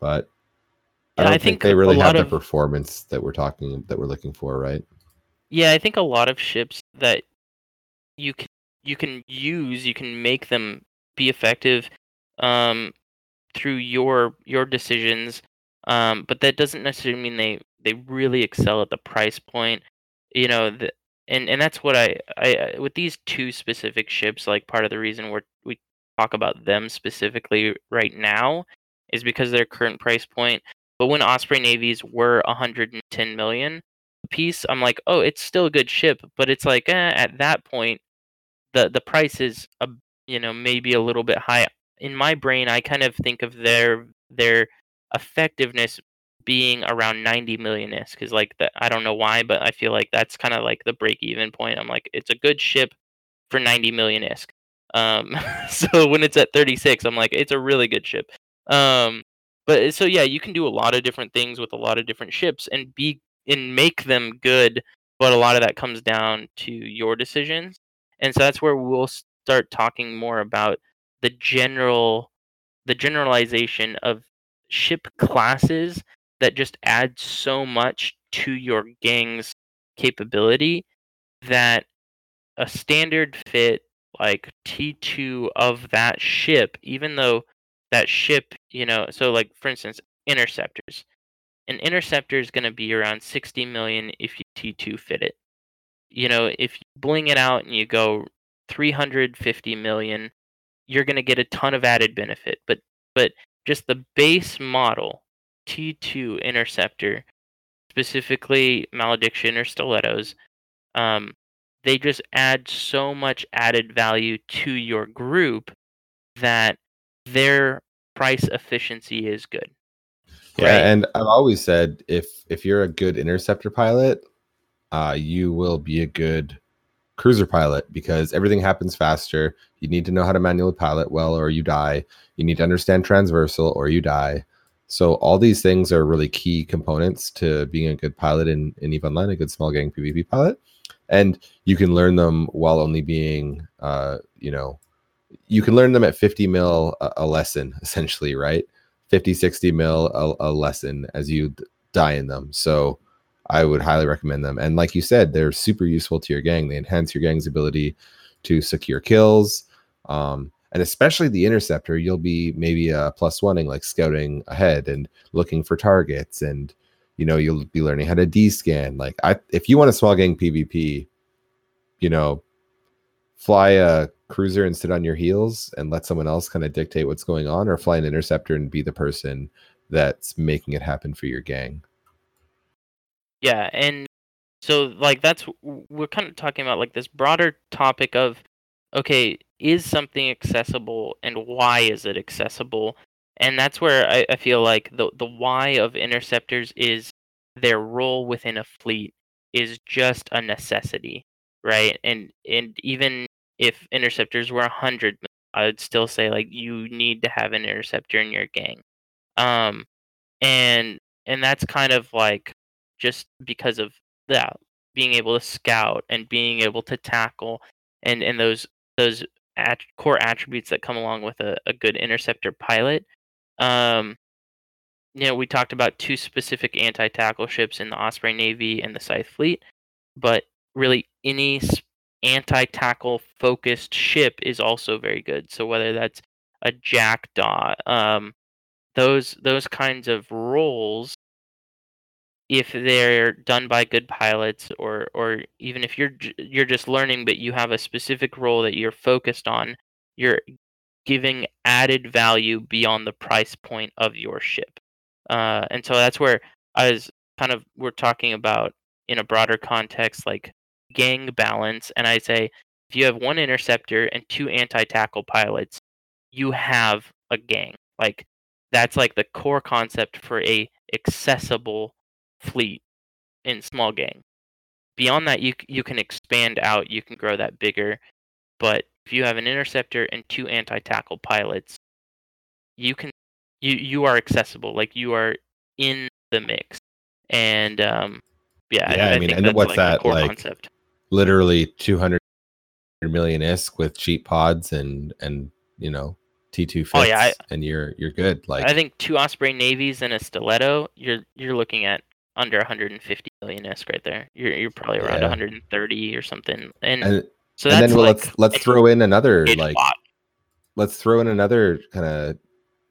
but I don't I think, think they really have the of- performance that we're talking that we're looking for, right? Yeah, I think a lot of ships that you can you can use, you can make them be effective um, through your your decisions, um, but that doesn't necessarily mean they they really excel at the price point. You know, the, and and that's what I I with these two specific ships, like part of the reason we're we talk about them specifically right now is because their current price point. But when Osprey navies were 110 million a piece, I'm like, oh, it's still a good ship, but it's like eh, at that point, the the price is a you know maybe a little bit high. In my brain, I kind of think of their their effectiveness being around 90 million isk because like that I don't know why, but I feel like that's kind of like the break even point. I'm like, it's a good ship for 90 million isk. Um, so when it's at 36, I'm like, it's a really good ship. Um, but so yeah, you can do a lot of different things with a lot of different ships and be and make them good. But a lot of that comes down to your decisions, and so that's where we'll start talking more about the general, the generalization of ship classes that just add so much to your gang's capability that a standard fit like T2 of that ship, even though that ship, you know, so like for instance, interceptors. An interceptor is going to be around 60 million if you T2 fit it. You know, if you bling it out and you go 350 million, you're going to get a ton of added benefit. But but just the base model T2 interceptor, specifically malediction or stilettos, um, they just add so much added value to your group that their price efficiency is good. Yeah, Right. and I've always said if if you're a good interceptor pilot, uh, you will be a good cruiser pilot because everything happens faster. You need to know how to manually pilot well, or you die. You need to understand transversal, or you die. So all these things are really key components to being a good pilot in in Eve Online, a good small gang PvP pilot, and you can learn them while only being, uh, you know, you can learn them at 50 mil a, a lesson essentially, right? 50 60 mil a, a lesson as you d- die in them so i would highly recommend them. And like you said they're super useful to your gang. They enhance your gang's ability to secure kills um, and especially the interceptor. You'll be maybe a plus oneing like scouting ahead and looking for targets and you know you'll be learning how to d-scan like i if you want a small gang pvp you know fly a cruiser and sit on your heels and let someone else kind of dictate what's going on or fly an interceptor and be the person that's making it happen for your gang Yeah, and so like that's we're kind of talking about like this broader topic of okay, is something accessible and why is it accessible? And that's where I, I feel like the the why of interceptors is their role within a fleet is just a necessity, right? And and even if interceptors were hundred, I'd still say like you need to have an interceptor in your gang. Um, and and that's kind of like just because of that being able to scout and being able to tackle and and those those at- core attributes that come along with a, a good interceptor pilot. Um, you know, we talked about two specific anti-tackle ships in the Osprey Navy and the Scythe Fleet, but really any anti-tackle focused ship is also very good. So whether that's a Jackdaw, um, those those kinds of roles if they're done by good pilots or or even if you're you're just learning but you have a specific role that you're focused on you're giving added value beyond the price point of your ship. Uh, and so that's where i was kind of we're talking about in a broader context like gang balance and i say if you have one interceptor and two anti-tackle pilots you have a gang. Like that's like the core concept for a accessible fleet in small gang. Beyond that, you you can expand out, you can grow that bigger. But if you have an interceptor and two anti-tackle pilots, you can you you are accessible. Like you are in the mix. And um, yeah, yeah. I, I mean, and what's like that like? Concept. Literally two hundred million ISK with cheap pods and and you know T two fits, oh, yeah, I, and you're you're good. Like I think two Osprey navies and a stiletto, you're you're looking at under 150 million ISK right there. You're you're probably around yeah. 130 or something. And, and so and then like let's let's throw in another like let's throw in another kind of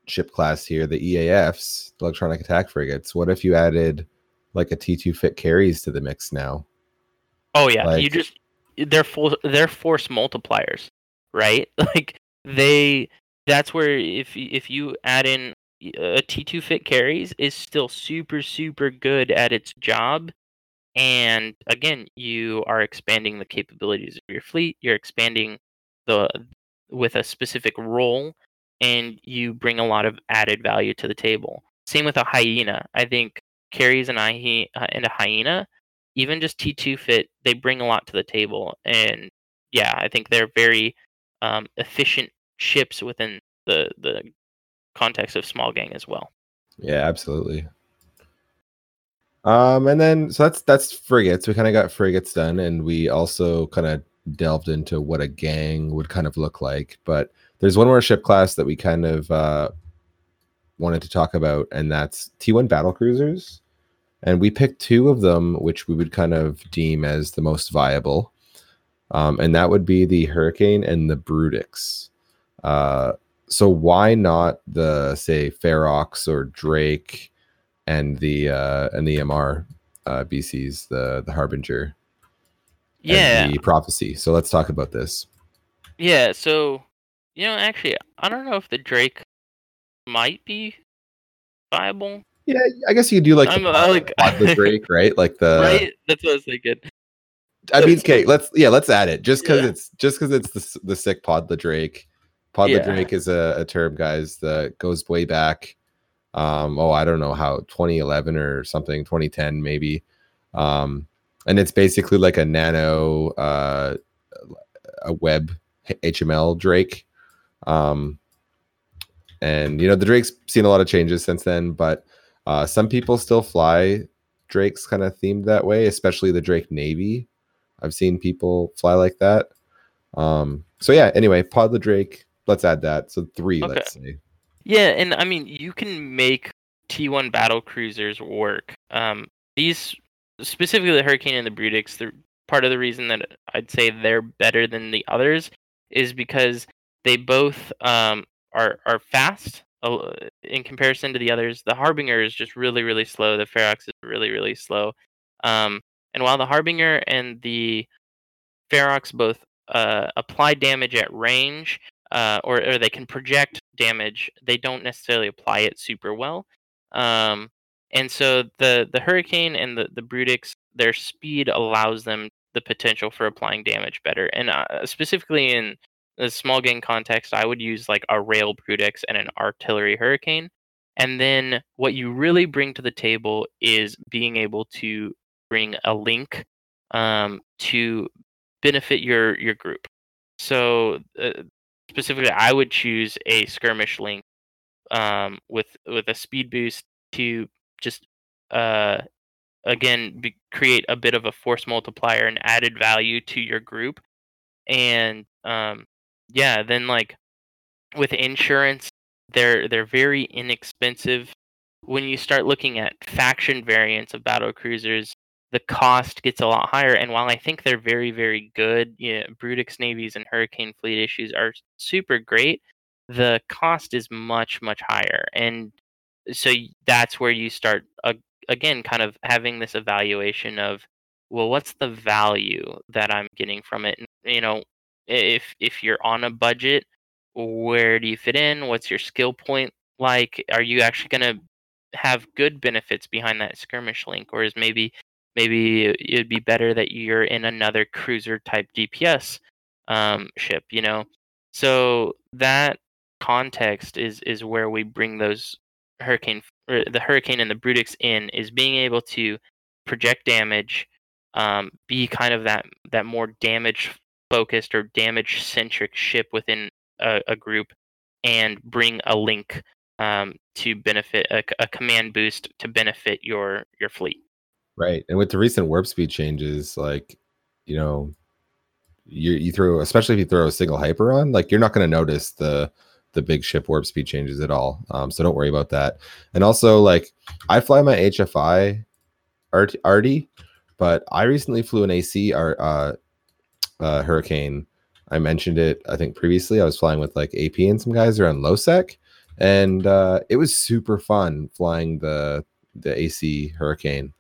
ship class here, the EAFs, electronic attack frigates. What if you added like a T2 fit Keres to the mix now? Oh yeah, like, you just they're full they're force multipliers, right? Like they that's where if if you add in a T2 fit Keres is still super super good at its job and again you are expanding the capabilities of your fleet you're expanding the with a specific role and you bring a lot of added value to the table. Same with a hyena. I think Keres and a and a hyena even just t2 fit they bring a lot to the table and yeah i think they're very um, efficient ships within the the context of small gang as well. Yeah, absolutely. Um, and then so that's that's frigates. We kind of got frigates done, and we also kind of delved into what a gang would kind of look like. But there's one more ship class that we kind of uh, wanted to talk about, and that's T1 battle cruisers. And we picked two of them, which we would kind of deem as the most viable. Um, and that would be the Hurricane and the Brutix. Uh, so why not the say Ferox or Drake and the uh and the Amarr uh BCs, the the Harbinger. Yeah. the prophecy. So let's talk about this. Yeah, so you know, actually I don't know if the Drake might be viable. Yeah, I guess you do like I'm, the, like the Drake, right? Like the Right? That's what I was thinking. I mean, okay, let's yeah, let's add it just because yeah. it's just because it's the the sick pod the Drake. Pod yeah. the Drake is a, a, term, guys, that goes way back. Um, oh, I don't know how 2011 or something, 2010 maybe. Um, and it's basically like a nano, uh, a web HML Drake. Um, and you know the Drake's seen a lot of changes since then, but uh, some people still fly Drake's kind of themed that way, especially the Drake Navy. I've seen people fly like that. Um, so yeah. Anyway, Pod the Drake let's add that. So three, okay. let's say. Yeah, and I mean you can make T1 battle cruisers work. Um, these specifically the Hurricane and the Brutix. The part of the reason that I'd say they're better than the others is because they both um, are are fast uh, in comparison to the others. The Harbinger is just really really slow. The Ferox is really really slow. Um, and while the Harbinger and the Ferox both uh, apply damage at range, uh, or, or they can project damage. They don't necessarily apply it super well. Um, and so the the hurricane and the the Brutix their speed allows them the potential for applying damage better. And uh, specifically in the small game context, I would use like a rail Brutix and an artillery hurricane. And then what you really bring to the table is being able to bring a link um, to benefit your your group. So uh, specifically, I would choose a skirmish link um, with with a speed boost to just uh, again be, create a bit of a force multiplier and added value to your group. And um yeah then like with insurance they're they're very inexpensive. When you start looking at faction variants of battle cruisers the cost gets a lot higher and while i think they're very very good yeah Brutix navies and hurricane fleet issues are super great the cost is much much higher. And so that's where you start uh, again kind of having this evaluation of well what's the value that i'm getting from it? You know if if you're on a budget where do you fit in? What's your skill point like? Are you actually going to have good benefits behind that skirmish link? Or is maybe maybe it'd be better that you're in another cruiser type dps um, ship you know so that context is is where we bring those hurricane or the hurricane and the Brutix in is being able to project damage, um, be kind of that that more damage focused or damage centric ship within a, a, group, and bring a link um, to benefit a, a command boost to benefit your your fleet. Right, and with the recent warp speed changes, like you know, you you throw especially if you throw a single hyper on, like you're not going to notice the the big ship warp speed changes at all. Um, so don't worry about that. And also, like, I fly my HFI arty, but I recently flew an AC uh, uh, Hurricane. I mentioned it, I think previously. I was flying with like AP and some guys around Lowsec, and uh, it was super fun flying the the AC Hurricane.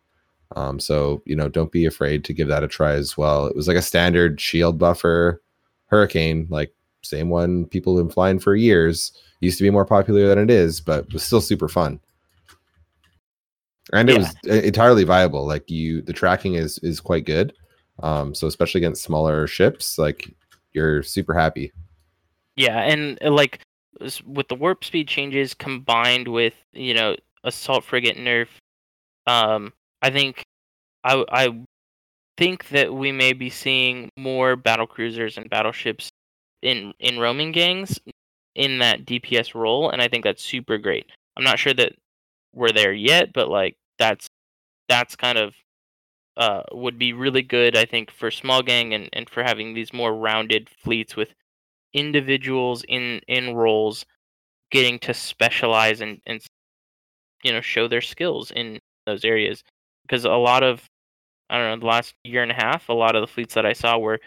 Um, so you know, don't be afraid to give that a try as well. It was like a standard shield buffer Hurricane, like same one people have been flying for years. Used to be more popular than it is, but was still super fun. And it yeah. was entirely viable. Like you, the tracking is is quite good. Um, so especially against smaller ships, like you're super happy. Yeah, and uh, like with the warp speed changes combined with you know assault frigate nerf, um, I think I I think that we may be seeing more battle cruisers and battleships in in roaming gangs in that DPS role, and I think that's super great. I'm not sure that we're there yet, but like that's that's kind of uh, would be really good, I think, for small gang and, and for having these more rounded fleets with individuals in in roles getting to specialize and and you know show their skills in those areas because a lot of I don't know the last year and a half, a lot of the fleets that I saw were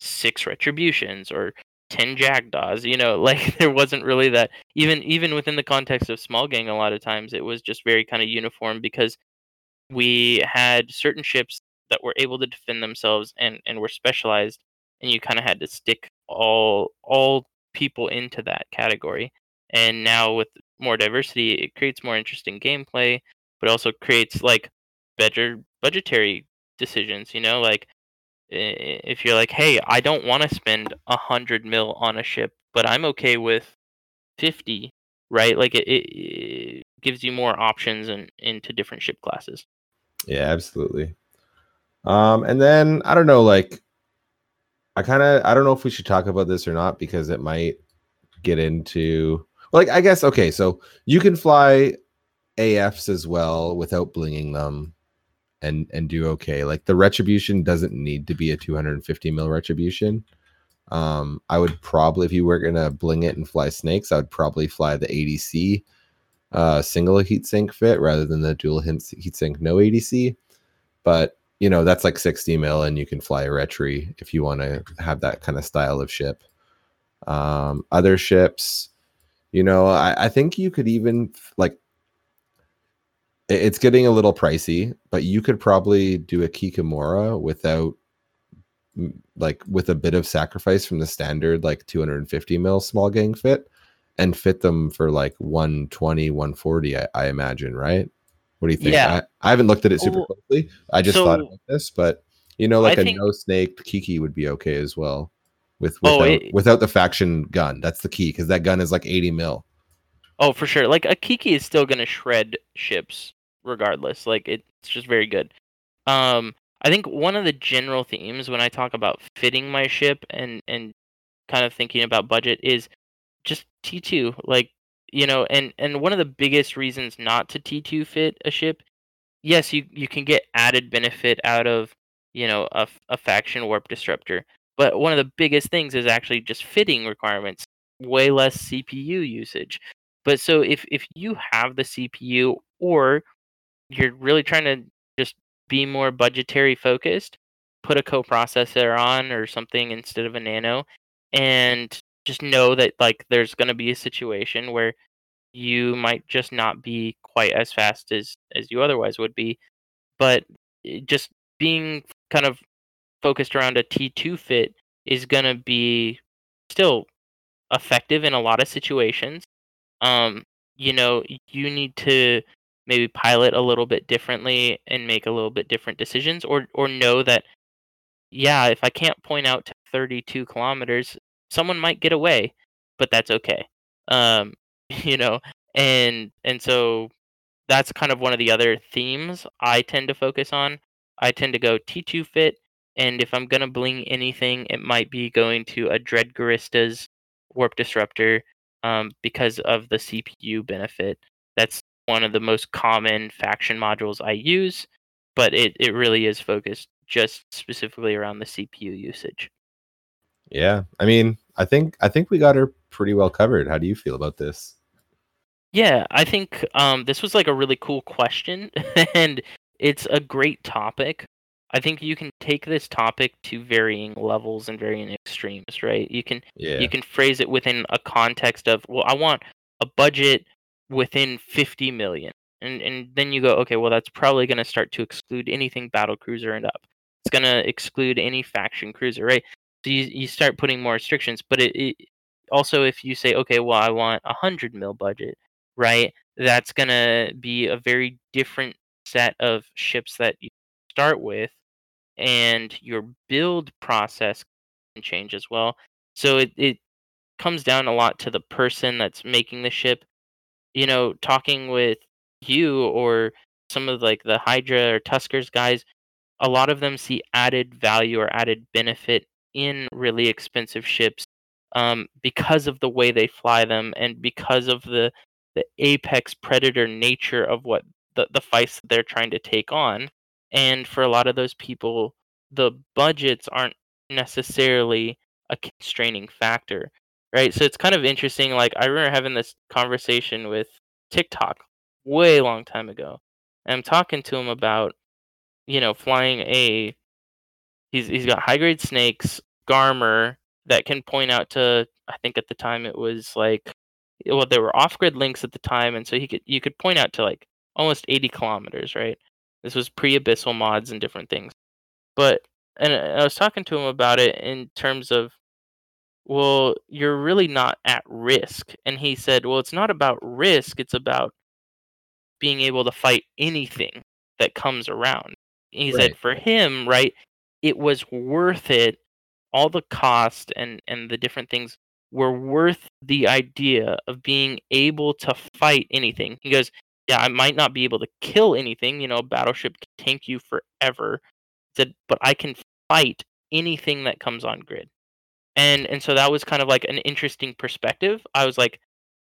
six retributions or 10 jackdaws you know like there wasn't really that even even within the context of small gang a lot of times it was just very kind of uniform because we had certain ships that were able to defend themselves and and were specialized and you kind of had to stick all all people into that category. And now with more diversity it creates more interesting gameplay but also creates like better budgetary decisions you know like if you're like, hey, I don't want to spend a hundred mil on a ship, but I'm okay with fifty, right? Like it, it, gives you more options and in, into different ship classes. Yeah, absolutely. Um, and then I don't know, like I kind of I don't know if we should talk about this or not because it might get into like I guess okay, so you can fly AFs as well without blinging them and and do okay. Like the retribution doesn't need to be a 250 mil retribution. Um, I would probably if you were gonna bling it and fly snakes, I would probably fly the ADC uh, single heatsink fit rather than the dual heatsink no ADC. But you know that's like 60 mil, and you can fly a retri if you want to have that kind of style of ship. Um, other ships, you know, I, I think you could even like it's getting a little pricey, but you could probably do a Kikimora without like with a bit of sacrifice from the standard like 250 mil small gang fit and fit them for like 120 140 I, I imagine right What do you think? Yeah. I, I haven't looked at it super closely. I just thought about this, but you know, like I a think- no snake Kiki would be okay as well. With oh, without, Oh, it- without the faction gun. That's the key because that gun is like 80 mil. Oh, for sure. Like a Kiki is still gonna shred ships regardless. Like it's just very good. Um, I think one of the general themes when I talk about fitting my ship and and kind of thinking about budget is just T two. Like you know, and and one of the biggest reasons not to T two fit a ship, yes, you you can get added benefit out of you know a, a faction warp disruptor, but one of the biggest things is actually just fitting requirements. Way less CPU usage. But so if if you have the CPU or you're really trying to just be more budgetary focused, put a coprocessor on or something instead of a nano and just know that like there's going to be a situation where you might just not be quite as fast as as you otherwise would be but eh, just being kind of focused around a T2 fit is going to be still effective in a lot of situations um you know you need to maybe pilot a little bit differently and make a little bit different decisions or or know that yeah if i can't point out to 32 kilometers someone might get away but that's okay um you know and and so that's kind of one of the other themes i tend to focus on. I tend to go t2 fit and if i'm to bling anything it might be going to a dread Guristas warp disruptor um, because of the CPU benefit. That's one of the most common faction modules I use, but it, it really is focused just specifically around the CPU usage. Yeah. I mean, I think I think we got her pretty well covered. How do you feel about this? Yeah, I think um, this was like a really cool question, and it's a great topic. I think you can take this topic to varying levels and varying extremes, right? You can Yeah. you can phrase it within a context of well i want a budget within 50 million and and then you go okay well that's probably going to start to exclude anything battle cruiser and up it's going to exclude any faction cruiser right so you, you start putting more restrictions but it, it also if you say okay well i want a 100 mil budget right that's going to be a very different set of ships that you start with and your build process can change as well so it, it comes down a lot to the person that's making the ship. You know, talking with you or some of like the Hydra or Tuskers guys, a lot of them see added value or added benefit in really expensive ships um, because of the way they fly them and because of the the apex predator nature of what the, the fights they're trying to take on. And for a lot of those people, the budgets aren't necessarily a constraining factor right? So it's kind of interesting like i remember having this conversation with tiktok way long time ago and i'm talking to him about you know flying a he's he's got high grade snakes Garmur that can point out to i think at the time it was like well there were off grid links at the time and so he could you could point out to like almost 80 kilometers right this was pre abyssal mods and different things but and I was talking to him about it in terms of well, you're really not at risk. And he said, well, it's not about risk, it's about being able to fight anything that comes around. He said for him, right, it was worth it. All the cost and and the different things were worth the idea of being able to fight anything. He goes, yeah, I might not be able to kill anything. You know, battleship can tank you forever. Said, but I can fight anything that comes on grid and and so that was kind of like an interesting perspective i was like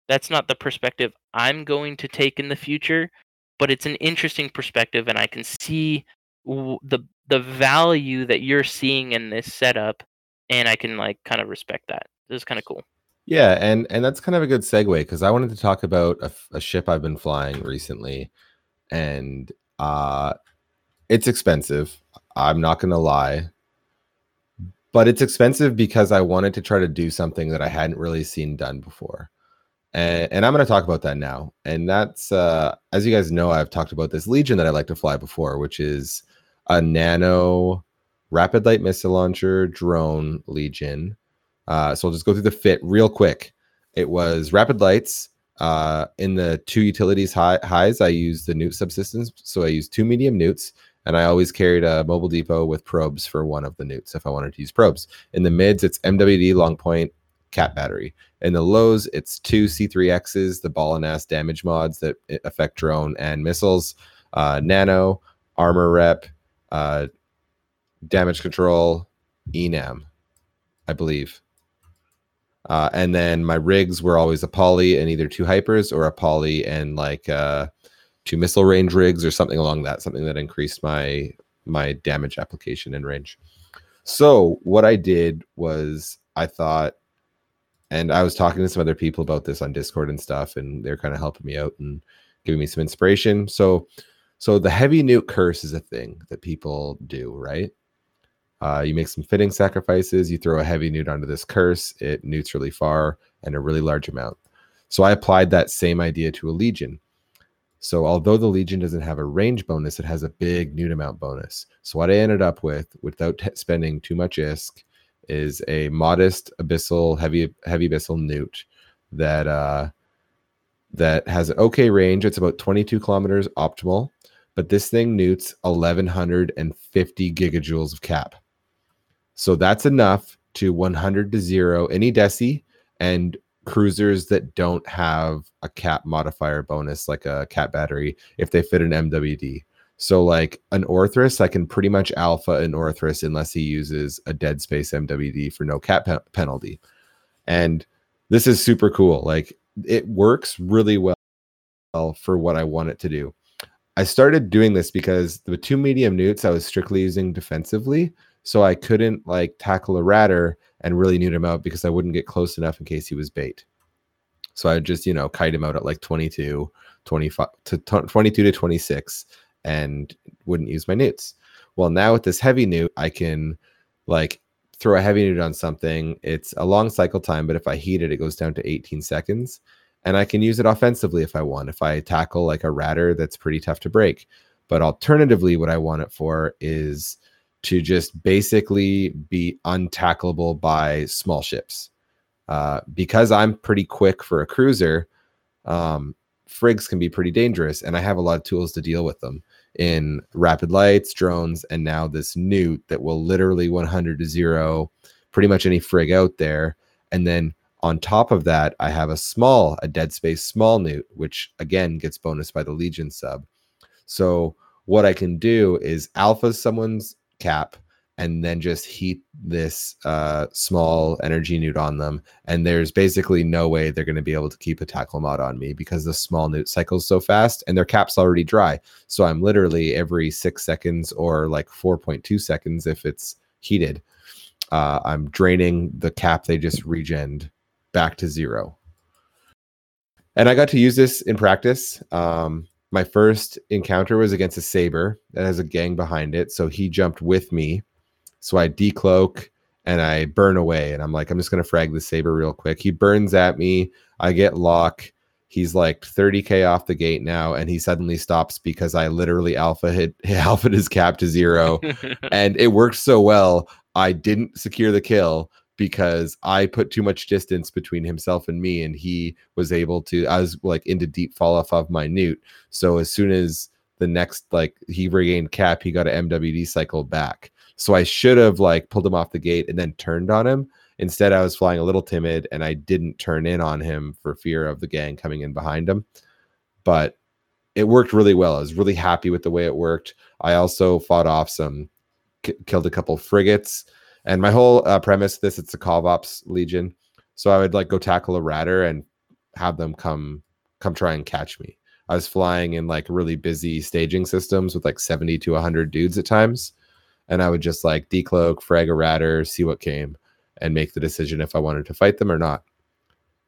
that's not the perspective i'm going to take in the future but it's an interesting perspective and i can see w- the the value that you're seeing in this setup and i can like kind of respect that this is kind of cool Yeah, and and that's kind of a good segue because I wanted to talk about a ship I've been flying recently, and uh, it's expensive. I'm not gonna lie, but it's expensive because I wanted to try to do something that I hadn't really seen done before, and, and I'm gonna talk about that now. And that's uh, as you guys know, I've talked about this Legion that I like to fly before, which is a nano rapid light missile launcher drone Legion. Uh, so I'll just go through the fit real quick. It was rapid lights, uh, in the two utilities high, highs, I used the neut subsystems. So I used two medium neuts, and I always carried a mobile depot with probes for one of the neuts if I wanted to use probes. In the mids, it's MWD long point cat battery. In the lows, it's two C3Xs, the ball and ass damage mods that affect drone and missiles, uh, nano, armor rep, uh, damage control, enam, I believe. Uh, and then my rigs were always a poly and either two hypers or a poly and like uh, two missile range rigs or something along that, something that increased my my damage application and range. So what I did was I thought, and I was talking to some other people about this on Discord and stuff, and they're kind of helping me out and giving me some inspiration. So, so the heavy neut curse is a thing that people do, right? Uh, you make some fitting sacrifices. You throw a heavy neut onto this curse. It neuts really far and a really large amount. So I applied that same idea to a legion. So although the legion doesn't have a range bonus, it has a big neut amount bonus. So what I ended up with, without t- spending too much ISK, is a modest abyssal heavy heavy abyssal neut that uh, that has an okay range. It's about 22 kilometers optimal, but this thing neuts 1150 gigajoules of cap. So that's enough to 100 to 0 any deci and cruisers that don't have a cap modifier bonus like a cap battery if they fit an MWD. So like an Orthrus, I can pretty much alpha an Orthrus unless he uses a dead space MWD for no cap pe- penalty. And this is super cool. Like it works really well for what I want it to do. I started doing this because the two medium neuts I was strictly using defensively so I couldn't like tackle a ratter and really neut him out because I wouldn't get close enough in case he was bait. So I just, you know, kite him out at like 22, 25 to 22 to 26 and wouldn't use my neuts. Well, now with this heavy neut, I can like throw a heavy neut on something. It's a long cycle time, but if I heat it, it goes down to 18 seconds. And I can use it offensively if I want. If I tackle like a ratter that's pretty tough to break. But alternatively, what I want it for is to just basically be untackleable by small ships. Uh, because I'm pretty quick for a cruiser, um, frigs can be pretty dangerous, and I have a lot of tools to deal with them in rapid lights, drones, and now this neut that will literally 100 to zero pretty much any frig out there. And then on top of that, I have a small, a dead space small neut, which again gets bonus by the Legion sub. So what I can do is alpha someone's cap and then just heat this uh, small energy neut on them. And there's basically no way they're going to be able to keep a tackle mod on me because the small neut cycles so fast and their cap's already dry. So I'm literally every six seconds or like 4.2 seconds if it's heated. Uh, I'm draining the cap they just regened back to zero. And I got to use this in practice. Um, my first encounter was against a saber that has a gang behind it. So he jumped with me. So I decloak and I burn away. And I'm like, I'm just going to frag the saber real quick. He burns at me. I get lock. He's like 30k off the gate now, and he suddenly stops because I literally alpha hit alpha his cap to zero, and it worked so well. I didn't secure the kill, because I put too much distance between himself and me, and he was able to. I was like into deep fall off of my neut. So as soon as the next like he regained cap, he got an MWD cycle back. So I should have like pulled him off the gate and then turned on him. Instead, I was flying a little timid and I didn't turn in on him for fear of the gang coming in behind him. But it worked really well. I was really happy with the way it worked. I also fought off some, killed a couple frigates and my whole uh, premise this it's a cov Ops Legion. So I would like go tackle a ratter and have them come come try and catch me. I was flying in like really busy staging systems with like 70 to 100 dudes at times. And I would just like decloak, frag a ratter, see what came, and make the decision if I wanted to fight them or not.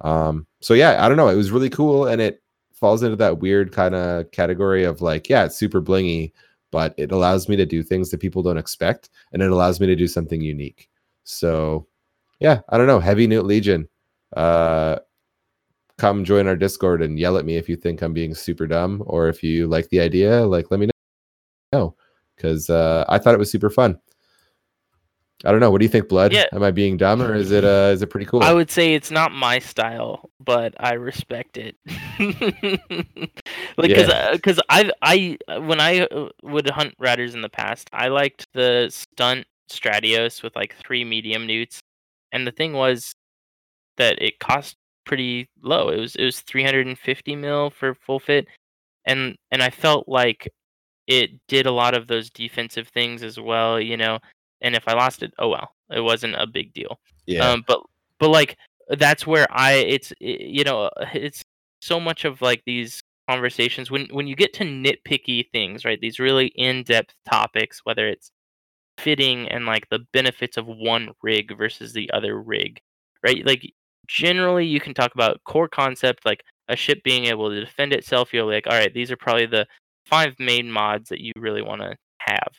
Um, so yeah, I don't know. It was really cool. And it falls into that weird kind of category of like, yeah, it's super blingy, but it allows me to do things that people don't expect and it allows me to do something unique. So, yeah, I don't know. Heavy Neut Legion. Uh, come join our Discord and yell at me if you think I'm being super dumb or if you like the idea. Like, let me know because uh, I thought it was super fun. I don't know. What do you think, Blood? Yeah. Am I being dumb or is it uh is it pretty cool? I would say it's not my style, but I respect it. like, cause, uh, cause I, I, when I uh, would hunt ratters in the past, I liked the stunt Stratios with like three medium neuts, and the thing was that it cost pretty low. It was it was 350 mil for full fit, and and I felt like it did a lot of those defensive things as well, you know. And if I lost it, oh well, it wasn't a big deal. yeah. Um, but but like that's where I it's you know it's so much of like these conversations when when you get to nitpicky things, right? These really in depth topics, whether it's fitting and like the benefits of one rig versus the other rig, right? Like generally you can talk about core concept like a ship being able to defend itself. You're like, all right, these are probably the five main mods that you really want to have.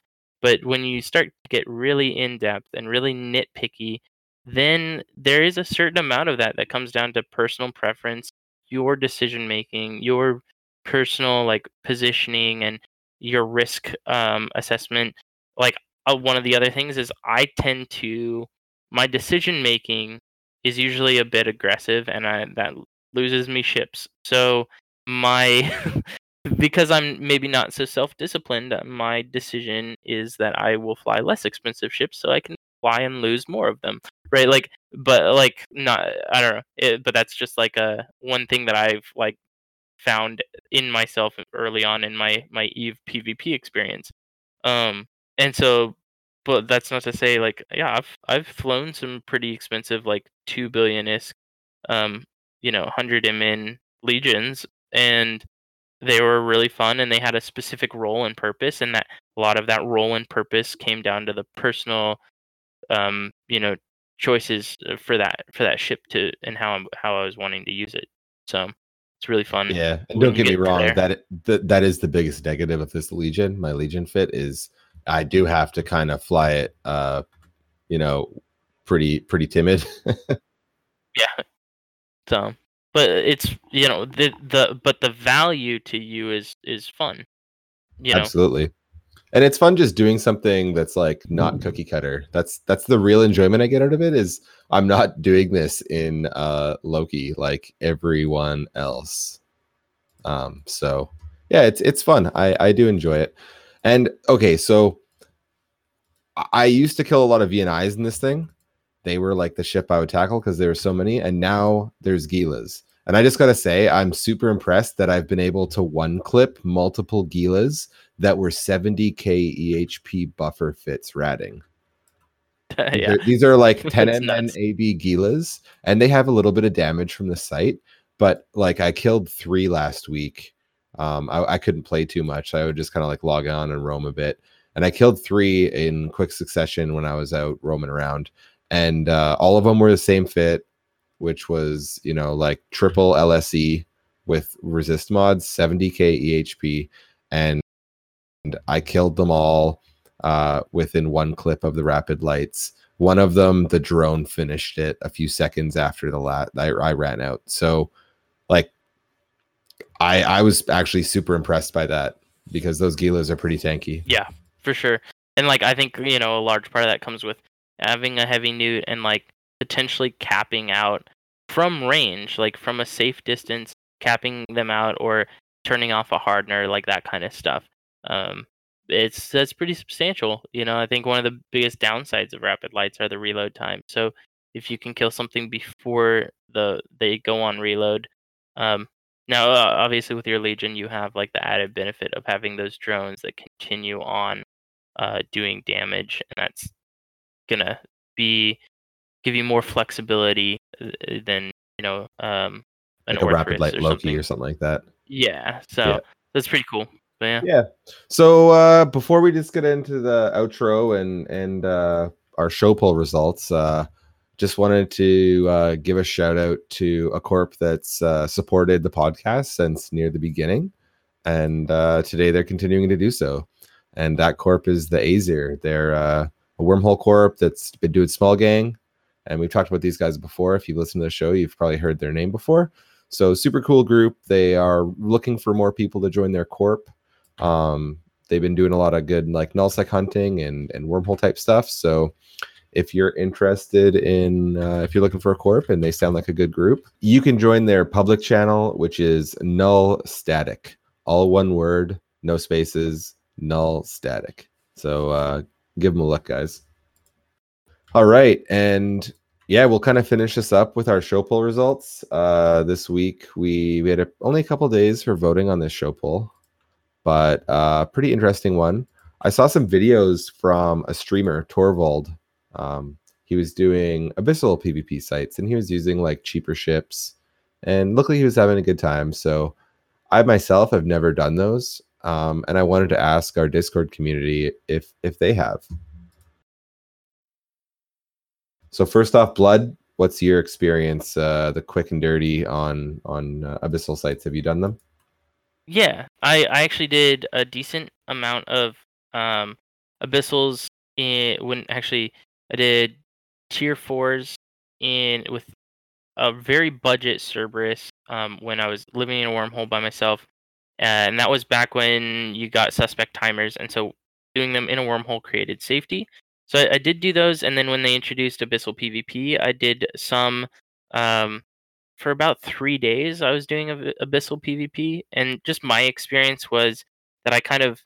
But when you start to get really in depth and really nitpicky, then there is a certain amount of that that comes down to personal preference, your decision making, your personal like positioning and your risk um, assessment. Like uh, one of the other things is I tend to my decision making is usually a bit aggressive and I that loses me ships. So my because I'm maybe not so self-disciplined, uh, my decision is that I will fly less expensive ships so I can fly and lose more of them. Right? Like but like not I don't know. It, but that's just like a one thing that I've like found in myself early on in my my Eve PvP experience. Um and so but that's not to say like yeah, I've I've flown some pretty expensive like 2 billion isk um you know 100 mn legions and they were really fun and they had a specific role and purpose and that a lot of that role and purpose came down to the personal um you know choices uh, for that for that ship to and how I'm, how I was wanting to use it so it's really fun Yeah, and don't you get me wrong. there. That that that is the biggest negative of this Legion. My Legion fit is I do have to kind of fly it, uh, you know, pretty pretty timid. yeah so but it's you know the the but the value to you is is fun you know Absolutely, and it's fun just doing something that's like not cookie cutter. That's that's the real enjoyment I get out of it. Is I'm not doing this in uh Loki like everyone else. Um, so yeah, it's it's fun. I I do enjoy it. And okay, so I- I used to kill a lot of VNIs in this thing. They were like the ship I would tackle because there were so many, and now there's Gilas. And I just gotta say, I'm super impressed that I've been able to one clip multiple Gilas that were 70k EHP buffer fits ratting. These yeah are- These are like 10 That's MN. AB Gilas, and they have a little bit of damage from the site. But like I killed three last week. Um, I, I couldn't play too much. I would just kind of like log on and roam a bit. And I killed three in quick succession when I was out roaming around. And uh, all of them were the same fit, which was, you know, like triple LSE with resist mods, 70k EHP. And I killed them all uh, within one clip of the rapid lights. One of them, the drone finished it a few seconds after the lat I, I ran out. So, like, I I was actually super impressed by that because those Gilas are pretty tanky. Yeah, for sure. And like I think you know a large part of that comes with having a heavy neut and like potentially capping out from range, like from a safe distance, capping them out or turning off a hardener, like that kind of stuff. Um, it's that's pretty substantial. You know, I think one of the biggest downsides of rapid lights are the reload time. So if you can kill something before the they go on reload, um, now uh, obviously with your legion you have like the added benefit of having those drones that continue on uh, doing damage, and that's gonna be give you more flexibility uh, than you know um, an Like a rapid light or Loki something. or something like that. Yeah, so Yeah. that's pretty cool. But yeah, Yeah. So uh before we just get into the outro and and uh our show poll results, uh just wanted to uh give a shout out to a corp that's uh supported the podcast since near the beginning. And uh today they're continuing to do so. And that corp is the Azir. They're uh wormhole corp that's been doing small gang. And we've talked about these guys before. If you've listened to the show, you've probably heard their name before. So super cool group. They are looking for more people to join their corp. Um, they've been doing a lot of good like nullsec hunting and and wormhole type stuff. So if you're interested in uh, if you're looking for a corp and they sound like a good group you can join their public channel which is null static all one word no spaces null static so uh, give them a look guys all right and yeah we'll kind of finish this up with our show poll results uh, this week we we had a, only a couple days for voting on this show poll but uh pretty interesting one i saw some videos from a streamer torvald um, he was doing abyssal PvP sites and he was using like cheaper ships and luckily he was having a good time. So I myself have never done those. Um, and I wanted to ask our Discord community if if they have. So first off, Blood, what's your experience, uh, the quick and dirty on on uh, abyssal sites? Have you done them? Yeah, I, I actually did a decent amount of um, abyssals in, when actually I did tier fours in with a very budget Cerberus um, when I was living in a wormhole by myself, and that was back when you got suspect timers, and so doing them in a wormhole created safety. So I, I did do those, and then when they introduced Abyssal PvP, I did some um, for about three days. I was doing Abyssal PvP, and just my experience was that I kind of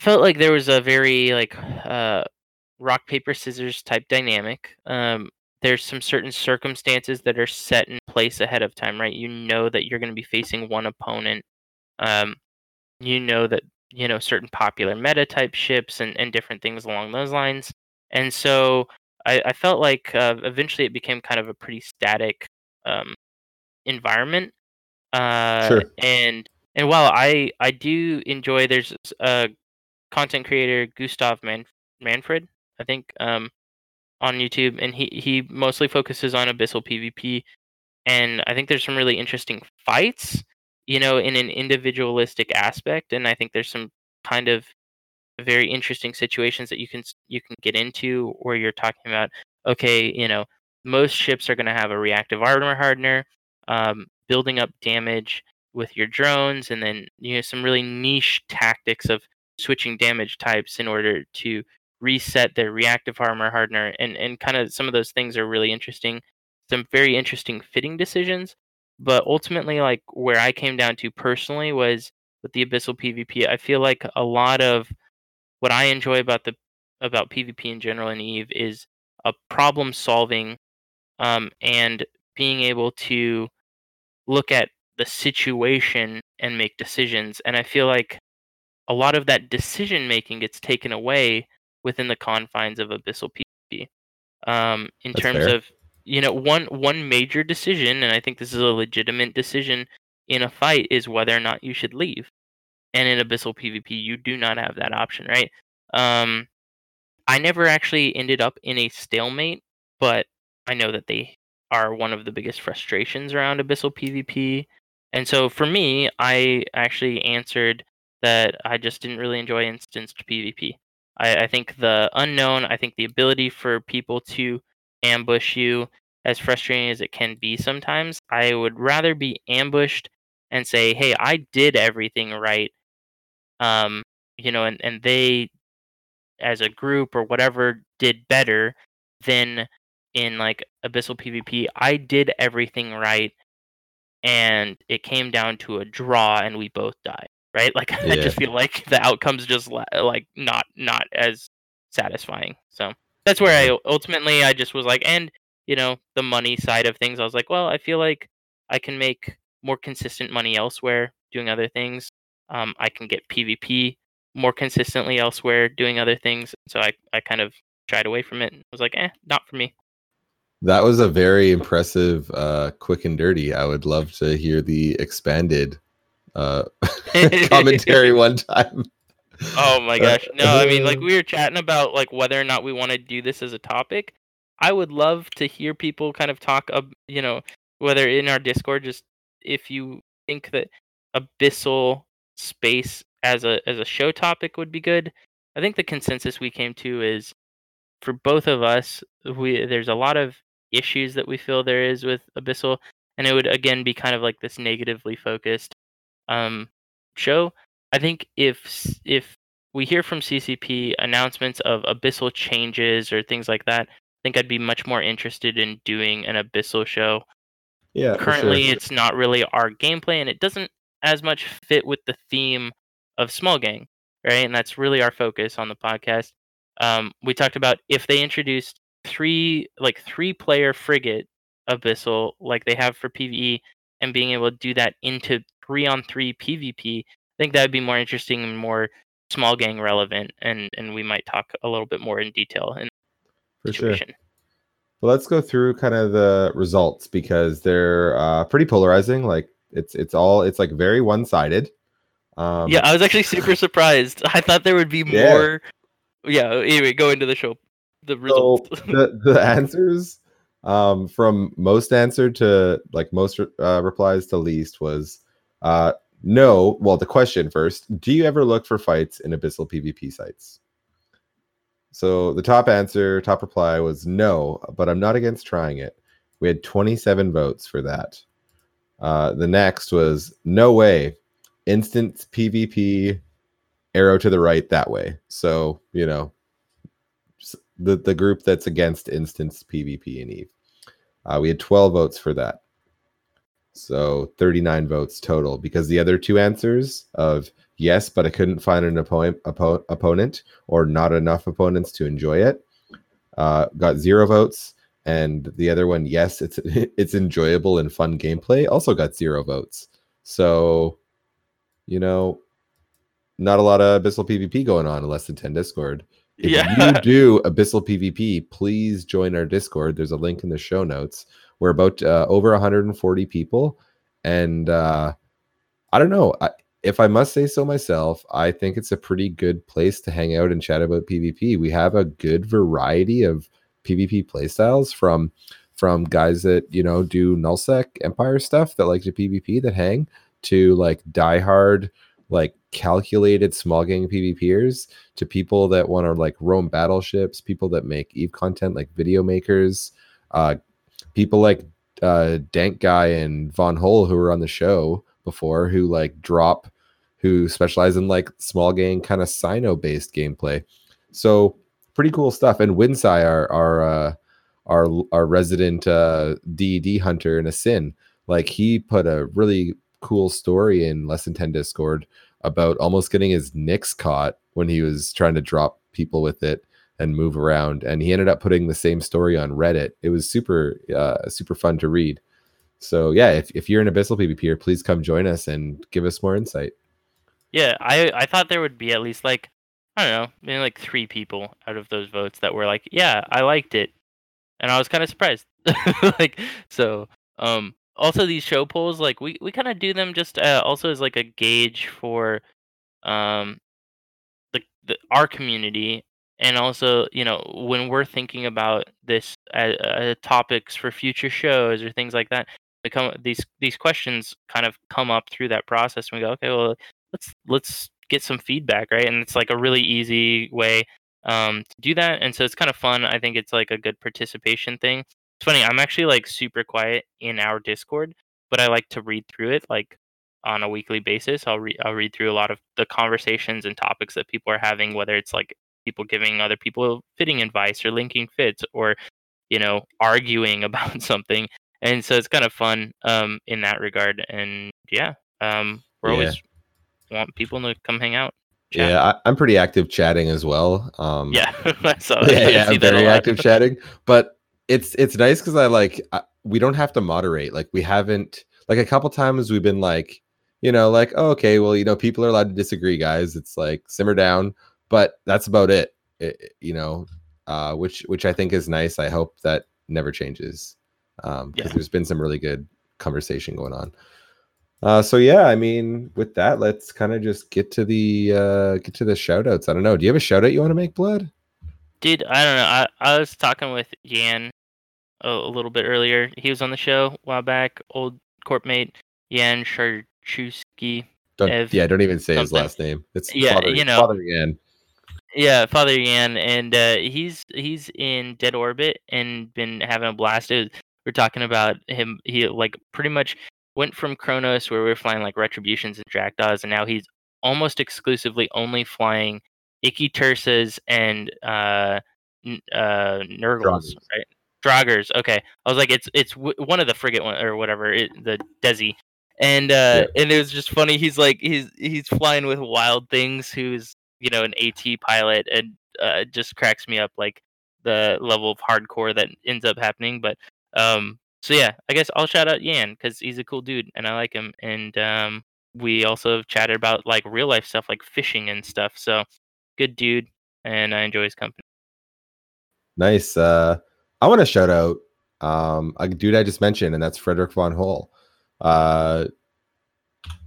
felt like there was a very like uh, rock paper scissors type dynamic. Um, there's some certain circumstances that are set in place ahead of time, right? You know that you're going to be facing one opponent. Um, you know that you know certain popular meta type ships and, and different things along those lines. And so I, I felt like uh, eventually it became kind of a pretty static um, environment. Uh, Sure. And and while I I do enjoy, there's a content creator Gustav Man- Manfred I think, um, on YouTube, and he he mostly focuses on abyssal PvP, and I think there's some really interesting fights, you know, in an individualistic aspect, and I think there's some kind of very interesting situations that you can you can get into where you're talking about okay, you know, most ships are going to have a reactive armor hardener, um, building up damage with your drones, and then you know some really niche tactics of switching damage types in order to reset their reactive armor hardener and and kind of some of those things are really interesting some very interesting fitting decisions but ultimately like where i came down to personally was with the abyssal pvp i feel like a lot of what i enjoy about the about pvp in general in eve is a problem solving um, and being able to look at the situation and make decisions and i feel like a lot of that decision making gets taken away within the confines of abyssal PvP. Um, in That's terms fair. of you know one one major decision, and I think this is a legitimate decision in a fight, is whether or not you should leave. And in abyssal PvP, you do not have that option, right? Um, I never actually ended up in a stalemate, but I know that they are one of the biggest frustrations around abyssal PvP. And so for me, I actually answered that I just didn't really enjoy instanced PvP. I, I think the unknown, I think the ability for people to ambush you, as frustrating as it can be sometimes, I would rather be ambushed and say, "Hey, I did everything right," um, you know, and and they, as a group or whatever, did better than in like abyssal PvP. I did everything right, and it came down to a draw, and we both died right? Like I just feel like the outcome's just like not not as satisfying. So that's where I ultimately I just was like, and you know the money side of things, I was like, well, I feel like I can make more consistent money elsewhere doing other things. Um, I can get PvP more consistently elsewhere doing other things. So I I kind of shied away from it. and was like, eh, not for me. That was a very impressive, uh, quick and dirty. I would love to hear the expanded uh, commentary one time. Oh my gosh. No, I mean like we were chatting about like whether or not we want to do this as a topic. I would love to hear people kind of talk of, you know, whether in our Discord just if you think that abyssal space as a as a show topic would be good. I think the consensus we came to is for both of us, we there's a lot of issues that we feel there is with abyssal and it would again be kind of like this negatively focused um show I think if if we hear from CCP announcements of abyssal changes or things like that, I think I'd be much more interested in doing an abyssal show. Yeah. Currently, sure. it's not really our gameplay, and it doesn't as much fit with the theme of Small Gang, right? And that's really our focus on the podcast. Um, we talked about if they introduced three, like three player frigate abyssal, like they have for PVE, and being able to do that into three on three PvP, I think that would be more interesting and more small gang relevant, and and we might talk a little bit more in detail in for the sure. Well, let's go through kind of the results because they're uh, pretty polarizing. Like it's it's all it's like very one sided. Um, yeah, I was actually super surprised. I thought there would be Yeah. more. Yeah. Anyway, go into the show. The so results. the the answers um, from most answer to like most uh, replies to least was uh, no. Well, the question first: Do you ever look for fights in abyssal PvP sites? So the top answer, top reply was no, but I'm not against trying it. We had 27 votes for that. Uh, the next was no way, instant PvP, arrow to the right that way. So you know, the the group that's against instance PvP in Eve. Uh, we had 12 votes for that. So 39 votes total because the other two answers of yes, but I couldn't find an opponent, oppo- opponent or not enough opponents to enjoy it uh, got zero votes. And the other one, yes, it's it's enjoyable and fun gameplay, also got zero votes. So, you know, not a lot of Abyssal PvP going on in less than 10 Discord. If Yeah. you do Abyssal PvP, please join our Discord. There's a link in the show notes. We're about uh, over 140 people, and uh, I don't know. I, if I must say so myself, I think it's a pretty good place to hang out and chat about PvP. We have a good variety of PvP playstyles from from guys that you know do nullsec empire stuff that like to PvP that hang to like diehard like calculated small gang PvPers to people that want to like roam battleships, people that make Eve content like video makers, uh, people like uh, Dank Guy and Von Hole who were on the show before who like drop, who specialize in like small game kind of cyno based gameplay. So pretty cool stuff. And Winsai, our our uh, our our resident uh, DD hunter in a sin, like he put a really cool story in Less Than 10 Discord about almost getting his Nyx caught when he was trying to drop people with it and move around. And he ended up putting the same story on Reddit. It was super, uh, super fun to read. So yeah, if, if you're an Abyssal PvPer, please come join us and give us more insight. Yeah, I I thought there would be at least like I don't know, maybe like three people out of those votes that were like, yeah, I liked it, and I was kind of surprised. like so, um, also these show polls, like we we kind of do them just uh, also as like a gauge for, um, the, the our community, and also you know when we're thinking about this uh, uh, topics for future shows or things like that. They come these these questions kind of come up through that process, and we go, okay, well, let's let's get some feedback right? And it's like a really easy way um to do that and so it's kind of fun. I think it's like a good participation thing. It's funny i'm actually like super quiet in our discord but i like to read through it like on a weekly basis. I'll read i'll read through a lot of the conversations and topics that people are having whether it's like people giving other people fitting advice or linking fits or you know arguing about something and so it's kind of fun um in that regard and yeah um we're Yeah. always want people to come hang out. chat. Yeah, I, I'm pretty active chatting as well. Um, Yeah, so yeah, yeah, I I'm very active chatting. But it's it's nice because I like I, we don't have to moderate. Like we haven't like a couple times we've been like, you know, like oh, okay, well, you know, people are allowed to disagree, guys. It's like simmer down, but that's about it. It- you know, uh, which which I think is nice. I hope that never changes because Yeah. there's been some really good conversation going on. Uh, so yeah, I mean, with that, let's kind of just get to the uh, get to the shout outs. I don't know. Do you have a shout out you want to make, Blood? Dude, I don't know. I, I was talking with Yan a, a little bit earlier. He was on the show a while back. Old corp mate Yan Ev yeah, don't even say his last name. It's Yeah, Father, you know. Father Yan. Yeah, Father Yan, and uh, he's he's in dead orbit and been having a blast. Was- we're talking about him. He like pretty much went from Kronos, where we were flying like retributions and jackdaws, and now he's almost exclusively only flying Ikitursas and uh, n- uh, Nergals, Draugurs. right? Draugurs. Okay, I was like, it's it's w- one of the frigate one or whatever, it, the Desi, and uh, and it was just funny. He's like he's he's flying with Wild Things, who's you know an AT pilot, and uh, it just cracks me up like the level of hardcore that ends up happening. But um, so yeah, I guess I'll shout out Yan because he's a cool dude and I like him. And um, we also chatted about like real life stuff like fishing and stuff. So good dude, and I enjoy his company. Nice. Uh, I want to shout out um, a dude I just mentioned, and that's Frederick von Hole. Uh,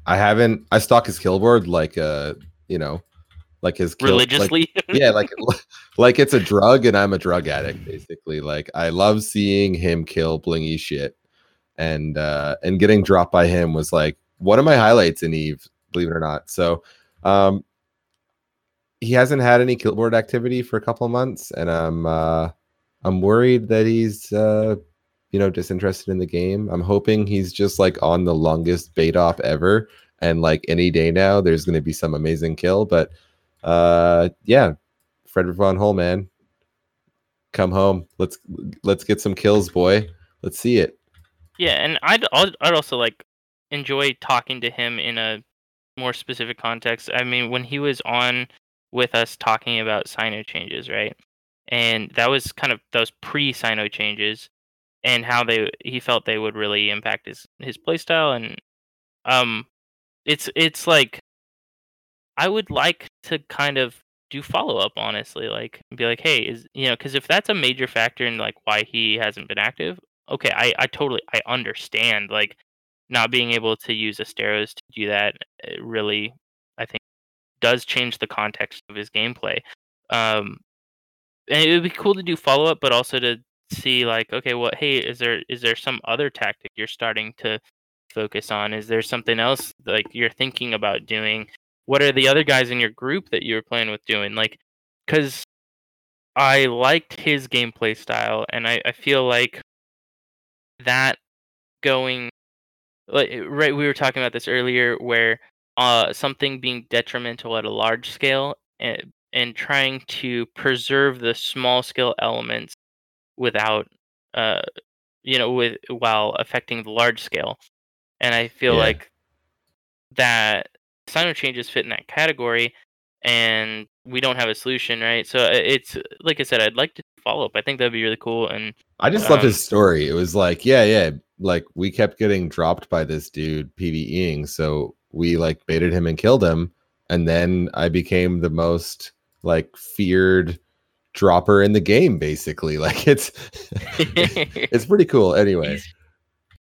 I haven't. I stalk his killboard like uh, you know, like his kill, like- Religiously, yeah, like like it's a drug, and I'm a drug addict, basically. Like I love seeing him kill blingy shit, and uh, and getting dropped by him was like one of my highlights in Eve, believe it or not. So, um, he hasn't had any killboard activity for a couple of months, and I'm uh, I'm worried that he's uh, you know disinterested in the game. I'm hoping he's just like on the longest bait off ever, and like any day now, there's going to be some amazing kill, but uh yeah frederick von hole man come home let's let's get some kills boy let's see it yeah, and I'd I'd I'd also like enjoy talking to him in a more specific context. I mean, when he was on with us talking about cyno changes, right? And that was kind of those pre cyno changes and how they he felt they would really impact his his playstyle and um it's it's like I would like to kind of do follow up honestly like be like hey is you know because if that's a major factor in like why he hasn't been active okay i i totally i understand like not being able to use asteros to do that really i think does change the context of his gameplay. Um and it would be cool to do follow up but also to see like okay well hey is there is there some other tactic you're starting to focus on? Is there something else like you're thinking about doing what are the other guys in your group that you were playing with doing like because i liked his gameplay style and I, I feel like that going like right we were talking about this earlier where uh something being detrimental at a large scale and, and trying to preserve the small scale elements without uh you know with while affecting the large scale and i feel Yeah. like that cyno changes fit in that category and we don't have a solution right? So uh, it's like i said i'd like to follow up. I think that'd be really cool and i just love Um, his story. It was like yeah yeah like we kept getting dropped by this dude pveing so we like baited him and killed him and then i became the most like feared dropper in the game basically. Like it's it's pretty cool. Anyway. He's,